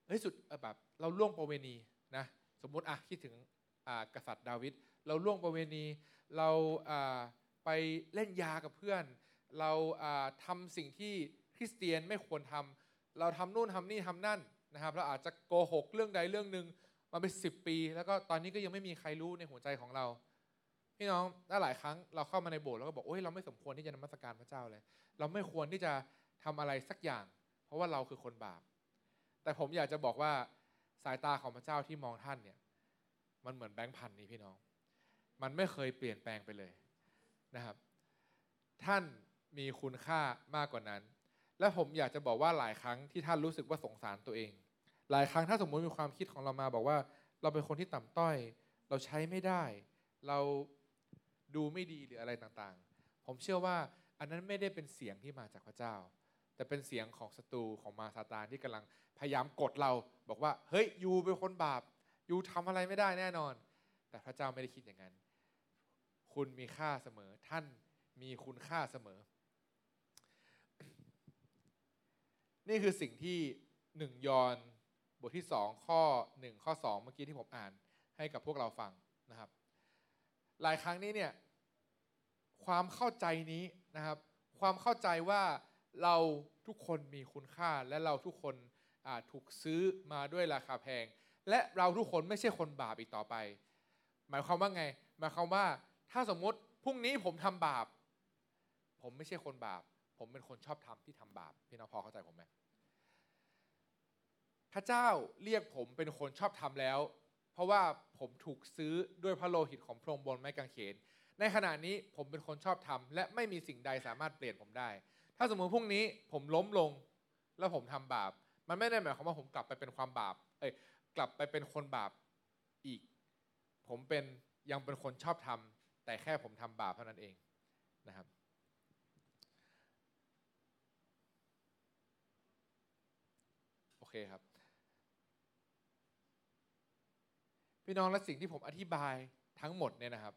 เฮ้ยสุดแบบเราล่วงประเวณีนะสมมุติอะคิดถึงกษัตริย์ดาวิดเราล่วงประเวณีเราไปเล่นยากับเพื่อน เราทำสิ่งที่คริสเตียนไม่ควรทำเราทำนู่นทำนี่ทำนั่นนะครับเราอาจจะโกหกเรื่องใดเรื่องหนึ่ง มาเป็นสิบปี แล้วก็ตอนนี้ก็ยังไม่มีใครรู้ในหัวใจของเรา พี่น้องหลายครั้งเราเข้ามาในโบสถ์แล้วก็บอกโอ้ยเราไม่สมควรที่จะนมัสการพระเจ้าเลย เราไม่ควรที่จะทำอะไรสักอย่าง เพราะว่าเราคือคนบาป แต่ผมอยากจะบอกว่าสายตาของพระเจ้าที่มองท่านเนี่ย มันเหมือนแบงค์พันนี้พี่น้อง มันไม่เคยเปลี่ยนแปลงไปเลยนะครับ ท่านมีคุณค่ามากกว่านั้น และผมอยากจะบอกว่าหลายครั้งที่ท่านรู้สึกว่าสงสารตัวเอง หลายครั้งถ้าสมมุติมีความคิดของเรามาบอกว่า เราเป็นคนที่ต่ำต้อย เราใช้ไม่ได้ เราดูไม่ดีหรืออะไรต่างๆ ผมเชื่อว่าอันนั้นไม่ได้เป็นเสียงที่มาจากพระเจ้า แต่เป็นเสียงของศัตรูของมาซาตานที่กำลังพยายามกดเราบอกว่า เฮ้ยยูเป็นคนบาปยูทำอะไรไม่ได้แน่นอน แต่พระเจ้าไม่ได้คิดอย่างนั้น คุณมีค่าเสมอ ท่านมีคุณค่าเสมอ นี่คือสิ่งที่หนึ่งยอน บทที่สองข้อหนึ่งข้อสองเมื่อกี้ที่ผมอ่านให้กับพวกเราฟังนะครับ หลายครั้งนี้เนี่ยความเข้าใจนี้นะครับ ความเข้าใจว่าเราทุกคนมีคุณค่าและเราทุกคนถูกซื้อมาด้วยราคาแพง และเราทุกคนไม่ใช่คนบาปอีกต่อไป หมายความว่าไง หมายความว่าถ้าสมมติพรุ่งนี้ผมทำบาป ผมไม่ใช่คนบาป ผมเป็นคนชอบทำที่ทำบาปพี่น้องพอเข้าใจผมไหม พระเจ้าเรียกผมเป็นคนชอบทำแล้ว เพราะว่าผมถูกซื้อด้วยพระโลหิตของพระองค์บนไม้กางเขน ในขณะนี้ผมเป็นคนชอบทำและไม่มีสิ่งใดสามารถเปลี่ยนผมได้ ถ้าสมมติพรุ่งนี้ผมล้มลงแล้วผมทำบาป มันไม่ได้หมายความว่าผมกลับไปเป็นความบาป เอ้ยกลับไปเป็นคนบาปอีก ผมเป็นยังเป็นคนชอบทำแต่แค่ผมทำบาปเท่านั้นเองนะครับโอเคครับ พี่น้องและสิ่งที่ผมอธิบายทั้งหมดเนี่ยนะครับ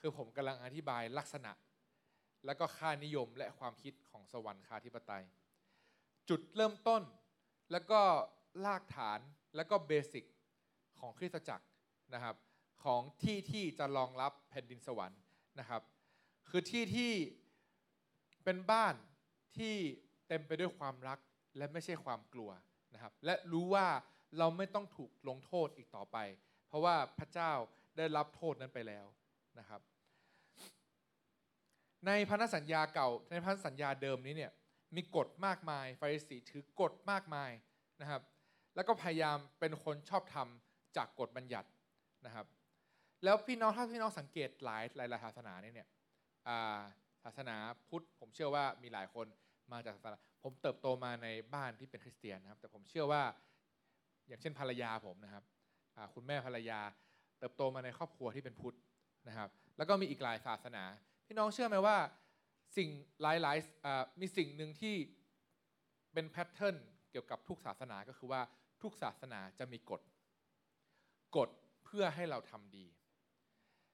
คือผมกำลังอธิบายลักษณะ และก็ค่านิยมและความคิดของสวรรคาธิปไตย จุดเริ่มต้นแล้วก็รากฐานแล้วก็เบสิกของคริสตจักรนะครับ ของที่ที่จะรองรับแผ่นดินสวรรค์นะครับ คือที่ที่เป็นบ้านที่เต็มไปด้วยความรักและไม่ใช่ความกลัวนะครับ และรู้ว่าเราไม่ต้องถูกลงโทษอีกต่อไป เพราะว่าพระเจ้าได้รับโทษนั้นไปแล้วนะครับ ในพันธสัญญาเก่าในพันธสัญญาเดิมนี้เนี่ยมีกฎมากมายฟาริสีถือกฎมากมายนะครับ แล้วก็พยายามเป็นคนชอบธรรมจากกฎบัญญัตินะครับ แล้วพี่น้องถ้าพี่น้องสังเกตหลายหลายศาสนาเนี่ยอ่าศาสนาพุทธผมเชื่อว่ามีหลายคนมาจากศาสนาผมเติบโตมาในบ้านที่เป็นคริสเตียนนะครับ แต่ผมเชื่อว่าอย่างเช่นภรรยาผมนะครับ คุณแม่ภรรยา เติบโตมาในครอบครัวที่เป็นพุทธนะครับ แล้วก็มีอีกหลายศาสนา พี่น้องเชื่อไหมว่าสิ่งหลายๆมีสิ่งหนึ่งที่เป็นแพทเทิร์นเกี่ยวกับทุกศาสนาก็คือว่าทุกศาสนาจะมีกฎ กฎเพื่อให้เราทำดี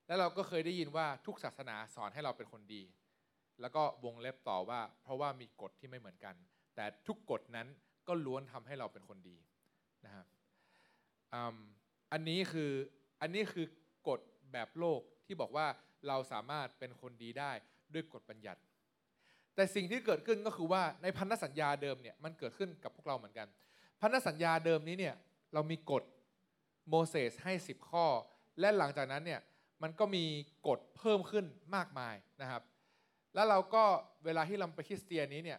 แล้วเราก็เคยได้ยินว่าทุกศาสนาสอนให้เราเป็นคนดี แล้วก็วงเล็บต่อว่า เพราะว่ามีกฎที่ไม่เหมือนกัน แต่ทุกกฎนั้นก็ล้วนทำให้เราเป็นคนดีนะครับ อันนี้คืออันนี้คือกฎแบบโลกที่บอกว่าเราสามารถเป็นคนดีได้ด้วยกฎบัญญัติ แต่สิ่งที่เกิดขึ้นก็คือว่าในพันธสัญญาเดิมเนี่ยมันเกิดขึ้นกับพวกเราเหมือนกัน พันธสัญญาเดิมนี้เนี่ยเรามีกฎโมเสสให้ 10 ข้อ และหลังจากนั้นเนี่ยมันก็มีกฎเพิ่มขึ้นมากมายนะครับ แล้วเราก็เวลาที่เราไปคริสเตียนนี้เนี่ย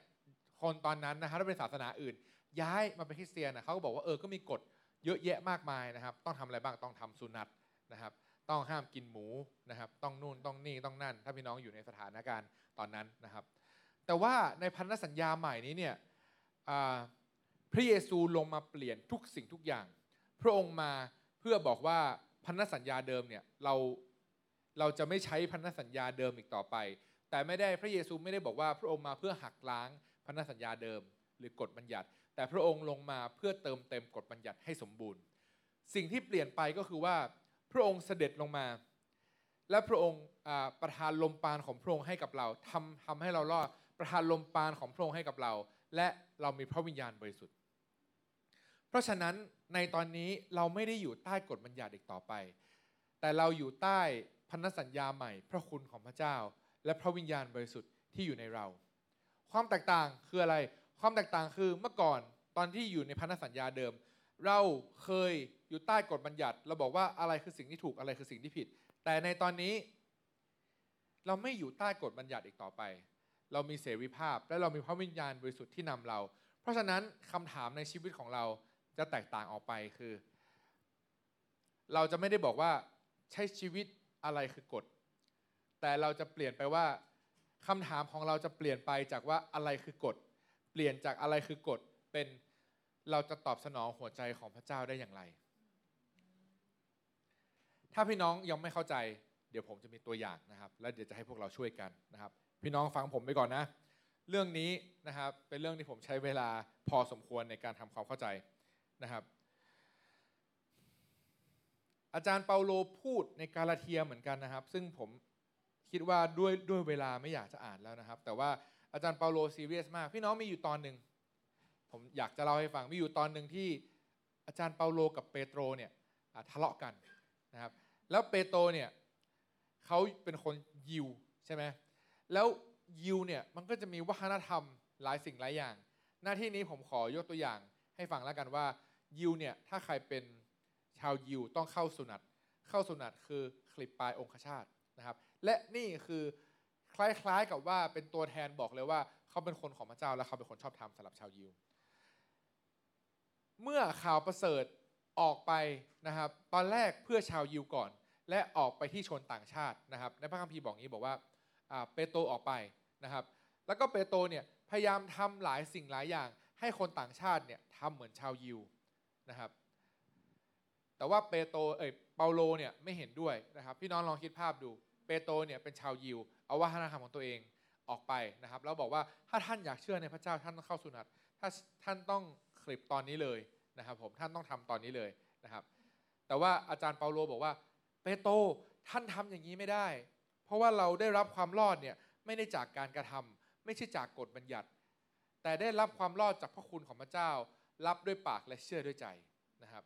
คนตอนนั้นนะครับถ้าเป็นศาสนาอื่น ย้ายมาเป็นคริสเตียนนะเขาก็บอกว่าเออก็มีกฎ เยอะแยะมากมายนะครับ ต้องทำอะไรบ้างต้องทำสุนัตนะครับ ต้องห้ามกินหมูนะครับ ต้องนู่นต้องนี่ต้องนั่น ถ้าพี่น้องอยู่ในสถานการณ์ตอนนั้นนะครับ แต่ว่าในพันธสัญญาใหม่นี้เนี่ยพระเยซูลงมาเปลี่ยนทุกสิ่งทุกอย่าง พระองค์มาเพื่อบอกว่าพันธสัญญาเดิมเนี่ยเราเราจะไม่ใช้พันธสัญญาเดิมอีกต่อไป แต่ไม่ได้พระเยซูไม่ได้บอกว่าพระองค์มาเพื่อหักล้างพันธสัญญาเดิม หรือกฎบัญญัติ แต่พระองค์ลงมาเพื่อเติมเต็มกฎบัญญัติให้สมบูรณ์ สิ่งที่เปลี่ยนไปก็คือว่าพระองค์เสด็จลงมา และพระองค์ประทานลมปราณของพระองค์ให้กับเราทำทำให้เรารอดประทานลมปราณของพระองค์ให้กับเรา และเรามีพระวิญญาณบริสุทธิ์ เพราะฉะนั้นในตอนนี้เราไม่ได้อยู่ใต้กฎบัญญัติอีกต่อไป แต่เราอยู่ใต้พันธสัญญาใหม่ พระคุณของพระเจ้า และพระวิญญาณบริสุทธิ์ที่อยู่ในเรา ความแตกต่างคืออะไร ความแตกต่างคือเมื่อก่อนตอนที่อยู่ในพันธสัญญาเดิม เราเคยอยู่ใต้กฎบัญญัติ เราบอกว่าอะไรคือสิ่งที่ถูกอะไรคือสิ่งที่ผิด แต่ในตอนนี้ เราไม่อยู่ใต้กฎบัญญัติอีกต่อไป เรามีเสรีภาพ และเรามีพระวิญญาณบริสุทธิ์ที่นำเรา เพราะฉะนั้นคำถามในชีวิตของเราจะแตกต่างออกไปคือ เราจะไม่ได้บอกว่าใช้ชีวิตอะไรคือกฎ แต่เราจะเปลี่ยนไปว่าคำถามของเราจะเปลี่ยนไปจากว่าอะไรคือกฎ ปลี่ยนจากอะไรคือกฎเป็นเราจะตอบสนองหัวใจของพระเจ้าได้อย่างไร ถ้าพี่น้องยังไม่เข้าใจ เดี๋ยวผมจะมีตัวอย่างนะครับ แล้วเดี๋ยวจะให้พวกเราช่วยกันนะครับ พี่น้องฟังผมไปก่อนนะ เรื่องนี้นะครับเป็นเรื่องที่ผมใช้เวลาพอสมควรในการทำความเข้าใจนะครับ อาจารย์เปาโลพูดในกาลาเทียเหมือนกันนะครับ ซึ่งผมคิดว่าด้วยด้วยเวลาไม่อยากจะอ่านแล้วนะครับ แต่ว่า อาจารย์เปาโลซีเรียสมาก พี่น้องมีอยู่ตอนหนึ่งผมอยากจะเล่าให้ฟังมีอยู่ตอนหนึ่งที่อาจารย์เปาโลกับเปโตรเนี่ยทะเลาะกันนะครับ แล้วเปโตรเนี่ยเขาเป็นคนยิวใช่ไหมแล้วยิวเนี่ยมันก็จะมีวัฒนธรรมหลายสิ่งหลายอย่าง หน้าที่นี้ผมขอยกตัวอย่างให้ฟังแล้วกันว่ายิวเนี่ยถ้าใครเป็นชาวยิวต้องเข้าสุนัตเข้าสุนัตคือคลิปปลายองคชาตนะครับ และนี่คือ คล้ายๆกับว่าเป็นตัวแทนบอกเลยว่า เขาเป็นคนของพระเจ้าและเขาเป็นคนชอบธรรมสำหรับชาวยิว เมื่อข่าวประเสริฐออกไปนะครับ ตอนแรกเพื่อชาวยิวก่อน และออกไปที่ชนต่างชาตินะครับ ในพระคัมภีร์บอกงี้บอกว่าเปโตรออกไปนะครับ แล้วก็เปโตรเนี่ยพยายามทำหลายสิ่งหลายอย่าง ให้คนต่างชาติเนี่ยทำเหมือนชาวยิวนะครับ แต่ว่าเปโตรเอ้ยเปาโลเนี่ยไม่เห็นด้วยนะครับ พี่น้องลองคิดภาพดู เปโตรเนี่ยเป็นชาวยิว เอาวัฒนธรรมของตัวเองออกไปนะครับ แล้วบอกว่าถ้าท่านอยากเชื่อในพระเจ้าท่านต้องเข้าสุนัตถ้าท่านต้องคลิปตอนนี้เลยนะครับ ผมท่านต้องทำตอนนี้เลยนะครับ แต่ว่าอาจารย์เปาโลบอกว่าเปโตรท่านทำอย่างนี้ไม่ได้ เพราะว่าเราได้รับความรอดเนี่ยไม่ได้จากการกระทำไม่ใช่จากกฎบัญญัติ แต่ได้รับความรอดจากพระคุณของพระเจ้า รับด้วยปากและเชื่อด้วยใจนะครับ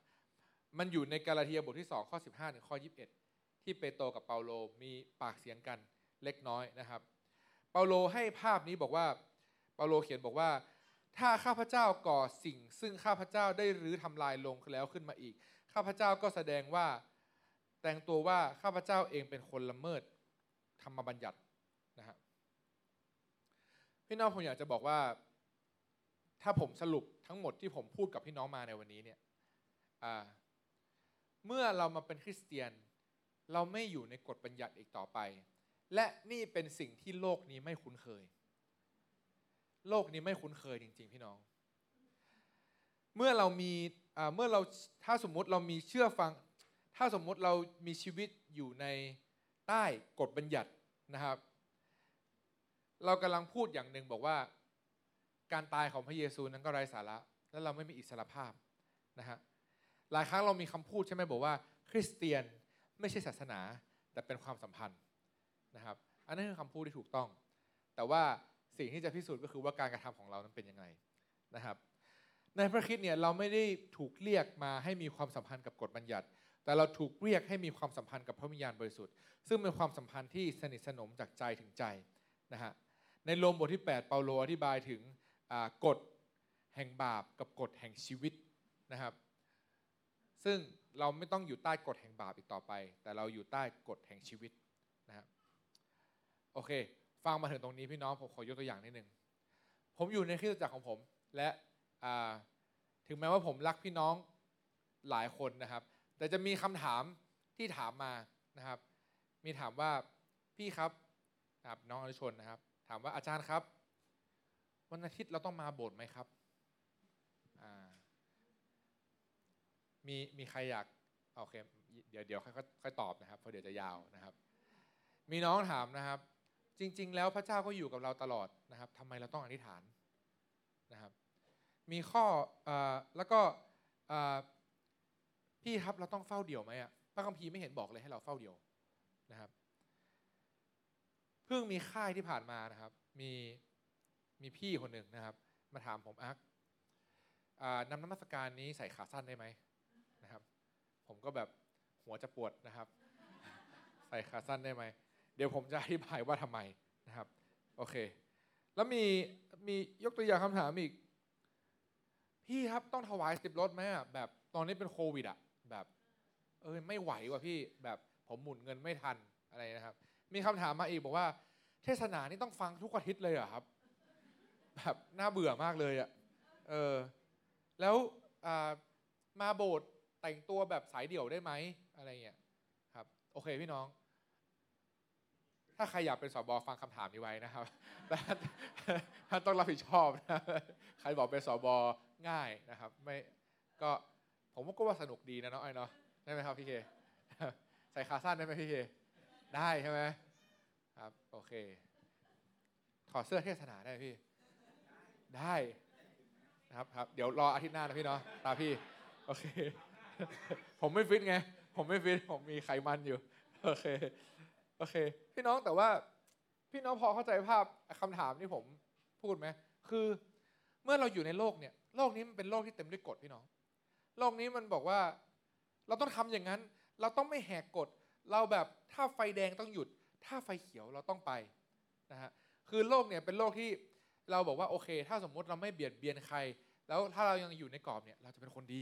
มันอยู่ในกาลาเทียบทที่2ข้อ15ถึงข้อ21 ที่เปโตรกับเปาโลมีปากเสียงกันเล็กน้อยนะครับ เปาโลให้ภาพนี้บอกว่า เปาโลเขียนบอกว่า ถ้าข้าพเจ้าก่อสิ่ง ซึ่งข้าพเจ้าได้รื้อทำลายลงแล้วขึ้นมาอีก ข้าพเจ้าก็แสดงว่าแต่งตัวว่าข้าพเจ้าเองเป็นคนละเมิดธรรมบัญญัตินะฮะพี่น้องผมอยากจะบอกว่า ถ้าผมสรุปทั้งหมดที่ผมพูดกับพี่น้องมาในวันนี้เนี่ยเมื่อเรามาเป็นคริสเตียน เราไม่อยู่ในกฎบัญญัติอีกต่อไป และนี่เป็นสิ่งที่โลกนี้ไม่คุ้นเคย โลกนี้ไม่คุ้นเคยจริง ๆ พี่น้อง เมื่อเรามีเมื่อเราถ้าสมมุติเรามีเชื่อฟัง ถ้าสมมุติเรามีชีวิตอยู่ในใต้กฎบัญญัตินะครับ เรากำลังพูดอย่างหนึ่งบอกว่า การตายของพระเยซูนั้นก็ไร้สาระ และเราไม่มีอิสรภาพนะฮะหลายครั้งเรามีคำพูดใช่ไหมบอกว่า คริสเตียน ไม่ใช่ศาสนา แต่เป็นความสัมพันธ์นะครับ อันนั้นคือคำพูดที่ถูกต้อง แต่ว่าสิ่งที่จะพิสูจน์ก็คือว่าการกระทำของเรานั้นเป็นยังไงนะครับ ในพระคิดเนี่ยเราไม่ได้ถูกเรียกมาให้มีความสัมพันธ์กับกฎบัญญัติ แต่เราถูกเรียกให้มีความสัมพันธ์กับพระวิญญาณบริสุทธิ์ ซึ่งเป็นความสัมพันธ์ที่สนิทสนมจากใจถึงใจนะฮะในโรมบทที่ 8 เปาโลอธิบายถึงกฎแห่งบาปกับกฎแห่งชีวิตนะครับ ซึ่ง เราไม่ต้องอยู่ใต้กฎแห่งบาปอีกต่อไป แต่เราอยู่ใต้กฎแห่งชีวิตนะครับโอเค ฟังมาถึงตรงนี้พี่น้องผมขอยกตัวอย่างนิดนึงผมอยู่ในคริสตจักรของผม และถึงแม้ว่าผมรักพี่น้องหลายคนนะครับ แต่จะมีคำถามที่ถามมานะครับ มีถามว่าพี่ครับนะครับน้องอนุชนนะครับ ถามว่าอาจารย์ครับ วันอาทิตย์เราต้องมาโบสถ์ไหมครับอ่า มีมีใครอยากโอเคเดี๋ยวเดี๋ยวค่อยค่อยตอบนะครับเพราะเดี๋ยวจะยาวนะครับ มีน้องถามนะครับ จริง ๆ แล้วพระเจ้าก็อยู่กับเราตลอดนะครับทำไมเราต้องอธิษฐานนะครับ มีข้ออแล้วก็พี่ครับเราต้องเฝ้าเดี่ยวไหมอะพระคัมภีร์ไม่เห็นบอกเลยให้เราเฝ้าเดี่ยวนะครับเพิ่งมีค่ายที่ผ่านมานะครับ มีมีพี่คนหนึ่งนะครับ มาถามผมอักนำน้ำมัสการนี้ใส่ขาสั้นได้ไหม ผมก็แบบหัวจะปวดนะครับ ใส่ขาสั้นได้ไหม เดี๋ยวผมจะอธิบายว่าทำไมนะครับ โอเค แล้วมีมียกตัวอย่างคำถามอีก พี่ครับต้องถวายสิบรถไหมอะแบบตอนนี้เป็นโควิดอะแบบเออไม่ไหวว่ะพี่แบบผมหมุนเงินไม่ทันอะไรนะครับ มีคำถามมาอีกบอกว่า เทศนานี่ต้องฟังทุกอาทิตย์เลยเหรอครับ แบบน่าเบื่อมากเลยอะเออแล้วมาโบสถ์ แต่งตัวแบบสายเดี่ยวได้ไหมอะไรเงี้ยครับ โอเคพี่น้อง ถ้าใครอยากเป็นสอบอฟังคำถามนี้ไว้นะครับท่านต้องรับผิดชอบนะใครบอกเป็นสอบอง่ายนะครับ ไม่ก็ผมก็ว่าสนุกดีนะเนาะไอ้เนาะได้ไหมครับพี่เคใส่ขาสั้นได้ไหมพี่เคได้ใช่ไหมครับโอเค ถอดเสื้อเทศนาได้พี่ ได้นะครับครับ เดี๋ยวรออาทิตย์หน้านะพี่เนาะตาพี่ โอเค ผมไม่ฟิตไง ผมไม่ฟิต ผมมีไขมันอยู่ โอเค โอเค พี่น้องแต่ว่า พี่น้องพอเข้าใจภาพคำถามที่ผมพูดไหม คือเมื่อเราอยู่ในโลกเนี่ย โลกนี้มันเป็นโลกที่เต็มด้วยกฎพี่น้อง โลกนี้มันบอกว่า เราต้องทำอย่างนั้น เราต้องไม่แหกกฎ เราแบบถ้าไฟแดงต้องหยุด ถ้าไฟเขียวเราต้องไปนะฮะ คือโลกเนี่ยเป็นโลกที่เราบอกว่าโอเค ถ้าสมมุติเราไม่เบียดเบียนใคร แล้วถ้าเรายังอยู่ในกรอบเนี่ย เราจะเป็นคนดี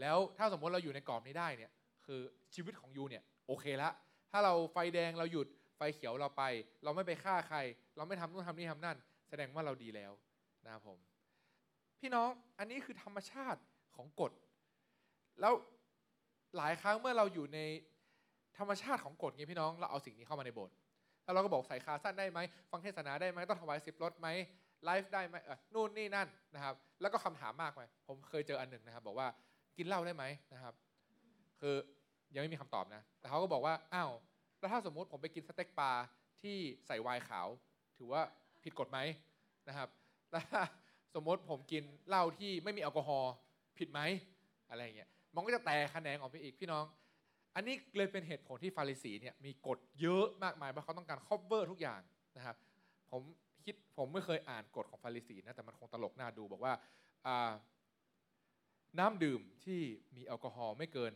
แล้วถ้าสมมติเราอยู่ในกรอบนี้ได้เนี่ยคือชีวิตของยูเนี่ยโอเคละถ้าเราไฟแดงเราหยุดไฟเขียวเราไป เราไม่ไปฆ่าใคร เราไม่ทำนู่นทำนี่ทำนั่น แสดงว่าเราดีแล้วนะครับผม พี่น้องอันนี้คือธรรมชาติของกฎ แล้วหลายครั้งเมื่อเราอยู่ในธรรมชาติของกฎไงพี่น้องเราเอาสิ่งนี้เข้ามาในโบสถ์แล้วเราก็บอกใส่คาสั้นได้ไหมฟังเทศนาได้ไหมต้องถวายสิบรถไหมไลฟ์ได้ไหมนู่นนี่นั่นนะครับ แล้วก็คำถามมากไหมผมเคยเจออันหนึ่งนะครับ บอกว่า กินเหล้าได้ไหมนะครับ คือยังไม่มีคำตอบนะ แต่เขาก็บอกว่าอ้าวแล้วถ้าสมมุติผมไปกินสเต็กปลาที่ใส่ไวน์ขาว ถือว่าผิดกฎไหมนะครับแล้วสมมติผมกินเหล้าที่ไม่มีแอลกอฮอล์ผิดไหมอะไรเงี้ยมันก็จะแตกคะแนนออกไปอีกพี่น้อง อันนี้เลยเป็นเหตุผลที่ฟาริสีเนี่ยมีกฎเยอะมากมายเพราะเขาต้องการครอบเวอร์ทุกอย่างนะครับผมคิดผมไม่เคยอ่านกฎของฟาริสีนะแต่มันคงตลกน่าดูบอกว่า น้ำดื่มที่มีแอลกอฮอล์ไม่เกิน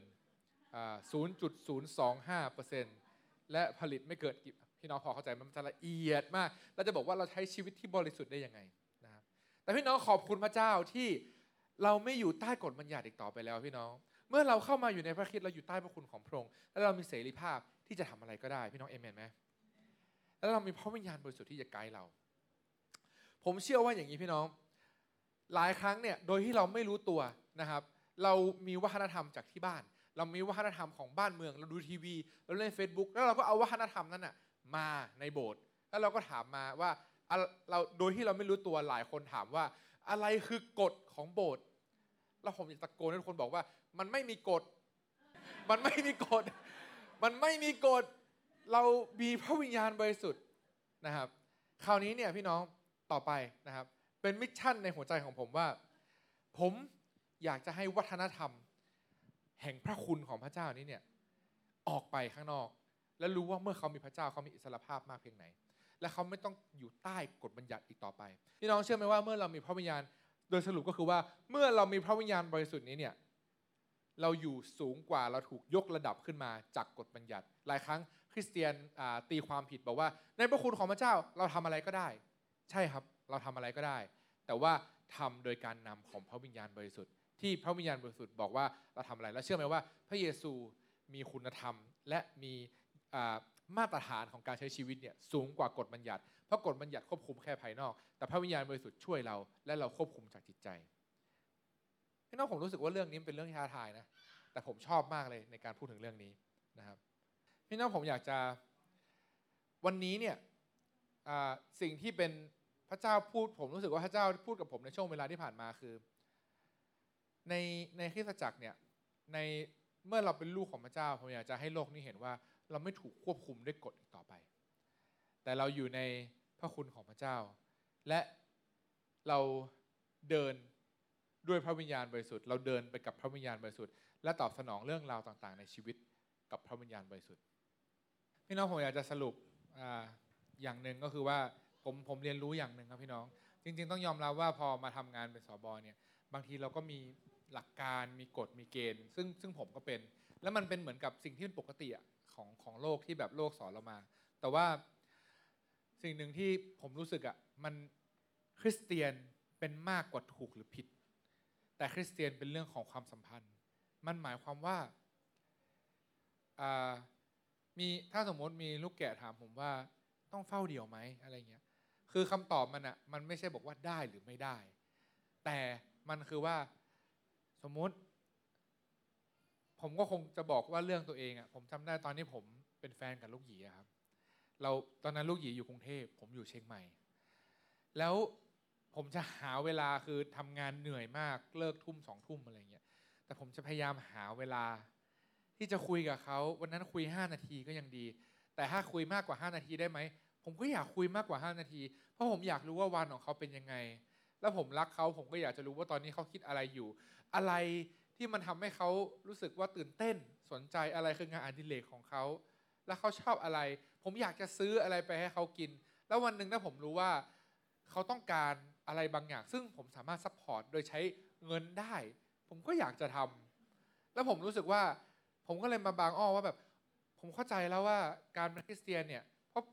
0.025%และผลิตไม่เกินพี่น้องพอเข้าใจมันจะละเอียดมาก เราจะบอกว่าเราใช้ชีวิตที่บริสุทธิ์ได้ยังไงนะครับ แต่พี่น้องขอบคุณพระเจ้าที่เราไม่อยู่ใต้กฎบัญญัติอีกต่อไปแล้วพี่น้อง เมื่อเราเข้ามาอยู่ในพระคริสต์เราอยู่ใต้พระคุณของพระองค์ และเรามีเสรีภาพที่จะทำอะไรก็ได้ พี่น้องเอเมนไหมแล้วเรามีพระวิญญาณบริสุทธิ์ที่จะไกด์เรา ผมเชื่อว่าอย่างนี้พี่น้อง หลายครั้งเนี่ยโดยที่เราไม่รู้ตัว นะครับ เรามีวัฒนธรรมจากที่บ้าน เรามีวัฒนธรรมของบ้านเมือง เราดูทีวี เราเล่น Facebook แล้วเราก็เอาวัฒนธรรมนั้นน่ะมาในโบสถ์แล้วเราก็ถามมาว่าเราโดยที่เราไม่รู้ตัวหลายคนถามว่า อะไรคือกฎของโบสถ์แล้วผมอยากตะโกนให้ทุกคนบอกว่า มันไม่มีกฎ มันไม่มีกฎ มันไม่มีกฎ เรามีพระวิญญาณบริสุทธิ์นะครับ คราวนี้เนี่ยพี่น้องต่อไปนะครับ เป็น mission ในหัวใจของผมว่า ผม อยากจะให้วัฒนธรรม แห่งพระคุณของพระเจ้านี้เนี่ยออกไปข้างนอก และรู้ว่าเมื่อเขามีพระเจ้าเขามีอิสรภาพมากเพียงไหน และเขาไม่ต้องอยู่ใต้กฎบัญญัติอีกต่อไปพี่น้องเชื่อไหมว่าเมื่อเรามีพระวิญญาณ โดยสรุปก็คือว่าเมื่อเรามีพระวิญญาณบริสุทธิ์นี้เนี่ยเราอยู่สูงกว่าเราถูกยกระดับขึ้นมาจากกฎบัญญัติ หลายครั้งคริสเตียนตีความผิดบอกว่า ในพระคุณของพระเจ้าเราทำอะไรก็ได้ ใช่ครับเราทำอะไรก็ได้ แต่ว่าทำโดยการนำของพระวิญญาณบริสุทธิ์ ที่พระวิญญาณบริสุทธิ์บอกว่าเราทำอะไร แล้วเชื่อไหมว่า พระเยซูมีคุณธรรม และมีมาตรฐานของการใช้ชีวิตเนี่ยสูงกว่ากฎบัญญัติ เพราะกฎบัญญัติควบคุมแค่ภายนอก แต่พระวิญญาณบริสุทธิ์ช่วยเรา และเราควบคุมจากจิตใจพี่น้องผมรู้สึกว่าเรื่องนี้เป็นเรื่องท้าทายนะ แต่ผมชอบมากเลยในการพูดถึงเรื่องนี้นะครับพี่น้องผมอยากจะวันนี้เนี่ยสิ่งที่เป็นพระเจ้าพูดผมรู้สึกว่าพระเจ้าพูดกับผมในช่วงเวลาที่ผ่านมาคือ ในในคริสตจักรเนี่ยในเมื่อเราเป็นลูกของพระเจ้าผมอยากจะให้โลกนี้เห็นว่า เราไม่ถูกควบคุมด้วยกฎอีกต่อไป แต่เราอยู่ในพระคุณของพระเจ้า และเราเดินด้วยพระวิญญาณบริสุทธิ์เราเดินไปกับพระวิญญาณบริสุทธิ์และตอบสนองเรื่องราวต่างๆ ในชีวิตกับพระวิญญาณบริสุทธิ์พี่น้องผมอยากจะสรุปออย่างหนึ่งก็คือว่าผมผมเรียนรู้อย่างหนึ่งครับพี่น้อง จริง ๆ ต้องยอมรับว่าพอมาทำงานเป็นสอบอเนี่ยบางทีเราก็มี หลักการมีกฎมีเกณฑ์ ซึ่งซึ่งผมก็เป็น แล้วมันเป็นเหมือนกับสิ่งที่เป็นปกติอะของของโลกที่แบบโลกสอนเรามา แต่ว่าสิ่งหนึ่งที่ผมรู้สึกอะ่ะมันคริสเตียนเป็นมากกว่าถูกหรือผิด แต่คริสเตียนเป็นเรื่องของความสัมพันธ์ มันหมายความว่ามีถ้าสมมติมีลูกแกะถามผมว่าต้องเฝ้าเดี่ยวไหมอะไรเงี้ยคือคำตอบมันอะ่ะมันไม่ใช่บอกว่าได้หรือไม่ได้ แต่มันคือว่า สมมติ ผมก็คงจะบอกว่าเรื่องตัวเองอะ่ะผมจำได้ตอนนี้ผมเป็นแฟนกับลูกหยีครับ เราตอนนั้นลูกหยีอยู่กรุงเทพผมอยู่เชียงใหม่ แล้วผมจะหาเวลาคือทำงานเหนื่อยมากเลิกทุ่มสองทุ่มอะไรเงี้ยแต่ผมจะพยายามหาเวลา ที่จะคุยกับเขาวันนั้นคุย 5 นาทีก็ยังดี แต่ถ้าคุยมากกว่า 5 นาทีได้ไหมผมก็อยากคุยมากกว่า 5 นาที เพราะผมอยากรู้ว่าวันของเขาเป็นยังไง แล้วผมรักเขาผมก็อยากจะรู้ว่าตอนนี้เขาคิดอะไรอยู่ อะไรที่มันทำให้เขารู้สึกว่าตื่นเต้นสนใจอะไรคืองานอดิเรกของเขา แล้วเขาชอบอะไร ผมอยากจะซื้ออะไรไปให้เขากิน แล้ววันหนึ่งถ้าผมรู้ว่าเขาต้องการอะไรบางอย่าง ซึ่งผมสามารถ support โดยใช้เงินได้ ผมก็อยากจะทำแล้วผมรู้สึกว่า ผมก็เลยมาบางอ้อว่าแบบ ผมเข้าใจแล้วว่าการเป็นคริสเตียนเนี่ยเพราะ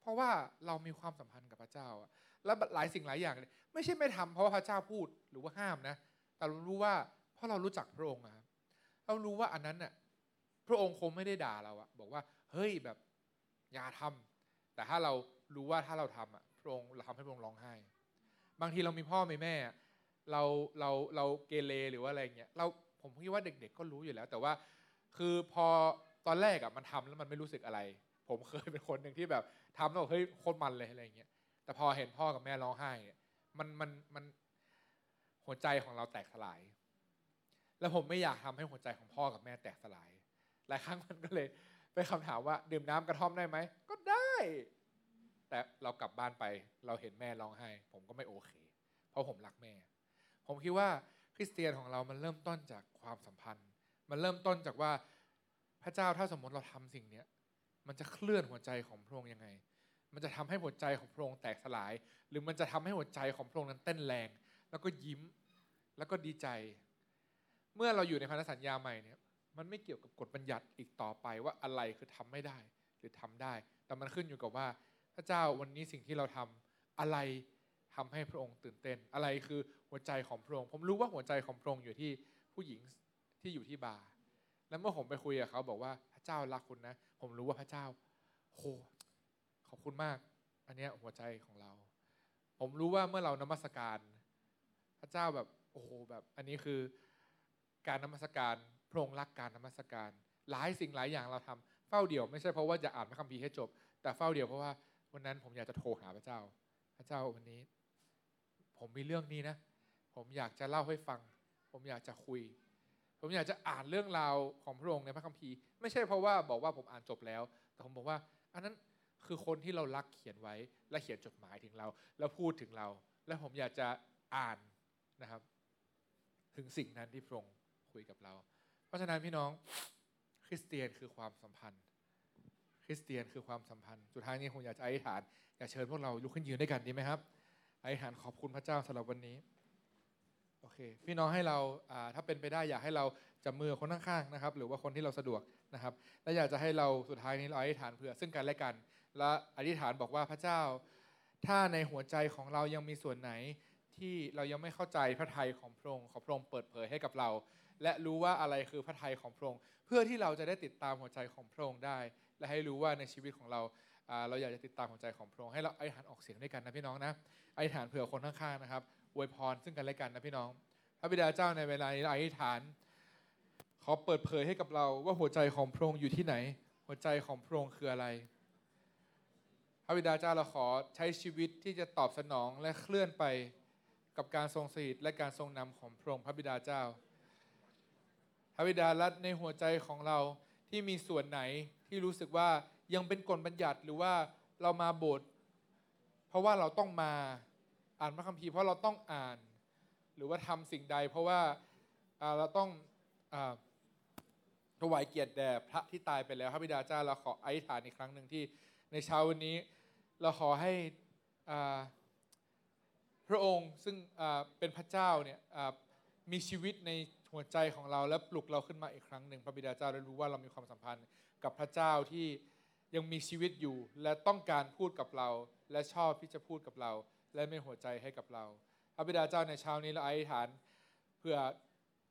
เพราะว่าเรามีความสัมพันธ์กับพระเจ้าอะ และหลายสิ่งหลายอย่างไม่ใช่ไม่ทำเพราะพระเจ้าพูดหรือว่าห้ามนะ แต่เรารู้ว่าเพราะเรารู้จักพระองค์ครับเรารู้ว่าอันนั้นน่ะพระองค์คงไม่ได้ด่าเราอะบอกว่าเฮ้ยแบบอย่าทำแต่ถ้าเรารู้ว่าถ้าเราทำอะพระองค์เราทำให้พระองค์ร้องไห้ บางทีเรามีพ่อมีแม่เราเราเราเกเรหรือว่าอะไรเงี้ยเราผมคิดว่าเด็ก ๆ ก็รู้อยู่แล้ว แต่ว่าคือพอตอนแรกอะมันทำแล้วมันไม่รู้สึกอะไร ผมเคยเป็นคนหนึ่งที่แบบทำแล้วเฮ้ยโคตรมันเลยอะไรเงี้ย แต่พอเห็นพ่อกับแม่ร้องไห้เนี่ยมันมันมันหัวใจของเราแตกสลาย แล้วผมไม่อยากทำให้หัวใจของพ่อกับแม่แตกสลาย หลายครั้งมันก็เลยเป็นคำถามว่าดื่มน้ำกระท่อมได้ไหมก็ได้ แต่เรากลับบ้านไปเราเห็นแม่ร้องไห้ ผมก็ไม่โอเค เพราะผมรักแม่ ผมคิดว่าคริสเตียนของเรามันเริ่มต้นจากความสัมพันธ์ มันเริ่มต้นจากว่าพระเจ้าถ้าสมมติเราทำสิ่งเนี้ยมันจะเคลื่อนหัวใจของพระองค์ยังไง มันจะทำให้หัวใจของพระองค์แตกสลาย หรือมันจะทำให้หัวใจของพระองค์นั้นเต้นแรง แล้วก็ยิ้มแล้วก็ดีใจ เมื่อเราอยู่ในพันธสัญญาใหม่เนี่ยมันไม่เกี่ยวกับกฎบัญญัติอีกต่อไปว่าอะไรคือทำไม่ได้หรือทำได้ แต่มันขึ้นอยู่กับว่าพระเจ้าวันนี้สิ่งที่เราทำอะไรทำให้พระองค์ตื่นเต้น อะไรคือหัวใจของพระองค์ ผมรู้ว่าหัวใจของพระองค์อยู่ที่ผู้หญิงที่อยู่ที่บาร์แล้วเมื่อผมไปคุยกับเขาบอกว่าพระเจ้ารักคุณนะ ผมรู้ว่าพระเจ้าโห ขอบคุณมาก อันนี้หัวใจของเรา ผมรู้ว่าเมื่อเรานมัสการ พระเจ้าแบบโอ้โหแบบอันนี้คือการนมัสการพระองค์รักการนมัสการ หลายสิ่งหลายอย่างเราทำเฝ้าเดี่ยว ไม่ใช่เพราะว่าจะอ่านพระคัมภีร์ให้จบ แต่เฝ้าเดี่ยวเพราะว่าวันนั้นผมอยากจะโทรหาพระเจ้า พระเจ้าวันนี้ ผมมีเรื่องนี้นะ ผมอยากจะเล่าให้ฟัง ผมอยากจะคุย ผมอยากจะอ่านเรื่องราวของพระองค์ในพระคัมภีร์ ไม่ใช่เพราะว่าบอกว่าผมอ่านจบแล้ว แต่ผมบอกว่า อันนั้น คือคนที่เรารักเขียนไว้ และเขียนจดหมายถึงเรา แล้วพูดถึงเรา และผมอยากจะอ่านนะครับ ถึงสิ่งนั้นที่พระองค์คุยกับเรา เพราะฉะนั้นพี่น้องคริสเตียนคือความสัมพันธ์ คริสเตียนคือความสัมพันธ์สุดท้ายนี้ผมอยากจะอธิษฐานอยากเชิญพวกเราลุกขึ้นยืนด้วยกันดีไหมครับอธิษฐานขอบคุณพระเจ้าสำหรับวันนี้โอเคพี่น้องให้เราถ้าเป็นไปได้อยากให้เราจับมือคนข้างๆนะครับ หรือว่าคนที่เราสะดวกนะครับ และอยากจะให้เราสุดท้ายนี้เราอธิษฐานเผื่อซึ่งกันและกัน และอธิษฐานบอกว่าพระเจ้า ถ้าในหัวใจของเรายังมีส่วนไหนที่เรายังไม่เข้าใจพระทัยของพระองค์ขอพระองค์เปิดเผยให้กับเรา และรู้ว่าอะไรคือพระทัยของพระองค์เพื่อที่เราจะได้ติดตามหัวใจของพระองค์ได้ และให้รู้ว่าในชีวิตของเราเราอยากจะติดตามหัวใจของพระองค์ให้เราอธิษฐานออกเสียงด้วยกันนะพี่น้องนะอธิษฐานเผื่อคนข้างๆนะครับอวยพรซึ่งกันและกันนะพี่น้อง พระบิดาเจ้าในเวลานี้เราอธิษฐาน ขอเปิดเผยให้กับเราว่าหัวใจของพระองค์อยู่ที่ไหน หัวใจของพระองค์คืออะไร ระบิดาเจ้าเราขอใช้ชีวิตที่จะตอบสนองและเคลื่อนไปกับการทรงสถิตและการทรงนำของพระองค์พระบิดาเจ้า พระบิดาลัดในหัวใจของเราที่มีส่วนไหนที่รู้สึกว่ายังเป็นกฎบัญญัติหรือว่าเรามาโบสถ์เพราะว่าเราต้องมาอ่านพระคัมภีร์เพราะเราต้องอ่าน หรือว่าทำสิ่งใด เพราะว่าเราต้องอถวายเกียรติแด่พระที่ตายไปแล้ว พระบิดาเจ้าเราขออธิษฐานอีกครั้งหนึ่งที่ในเช้าวันนี้ เราขอให้พระองค์ซึ่งเป็นพระเจ้าเนี่ยมีชีวิตในหัวใจของเราและปลุกเราขึ้นมาอีกครั้งหนึ่งพระบิดาเจ้าได้รู้ว่าเรามีความสัมพันธ์กับพระเจ้าที่ยังมีชีวิตอยู่ และต้องการพูดกับเรา และชอบที่จะพูดกับเรา และมีหัวใจให้กับเรา พระบิดาเจ้าในเช้านี้เราอธิษฐานเพื่อ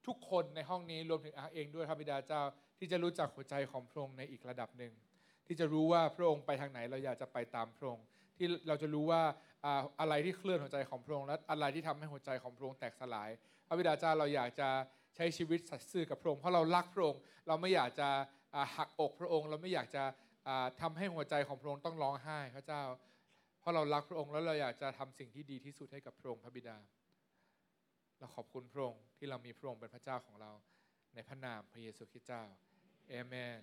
ทุกคนในห้องนี้รวมถึงอาเองด้วยพระบิดาเจ้าที่จะรู้จักหัวใจของพระองค์ในอีกระดับหนึ่ง ที่จะรู้ว่าพระองค์ไปทางไหนเราอยากจะไปตามพระองค์ที่เราจะรู้ว่าอะไรที่เคลื่อนหัวใจของพระองค์และอะไรที่ทำให้หัวใจของพระองค์แตกสลายพระบิดาเจ้าเราอยากจะใช้ชีวิตสัตย์ซื่อกับพระองค์เพราะเรารักพระองค์เราไม่อยากจะหักอกพระองค์ เราไม่อยากจะอ่าทำให้หัวใจของพระองค์ต้องร้องไห้พระเจ้า เพราะเรารักพระองค์แล้วเราอยากจะทำสิ่งที่ดีที่สุดให้กับพระองค์พระบิดา เราขอบคุณพระองค์ที่เรามีพระองค์เป็นพระเจ้าของเราในพระนามพระเยซูคริสต์เจ้าเอเมน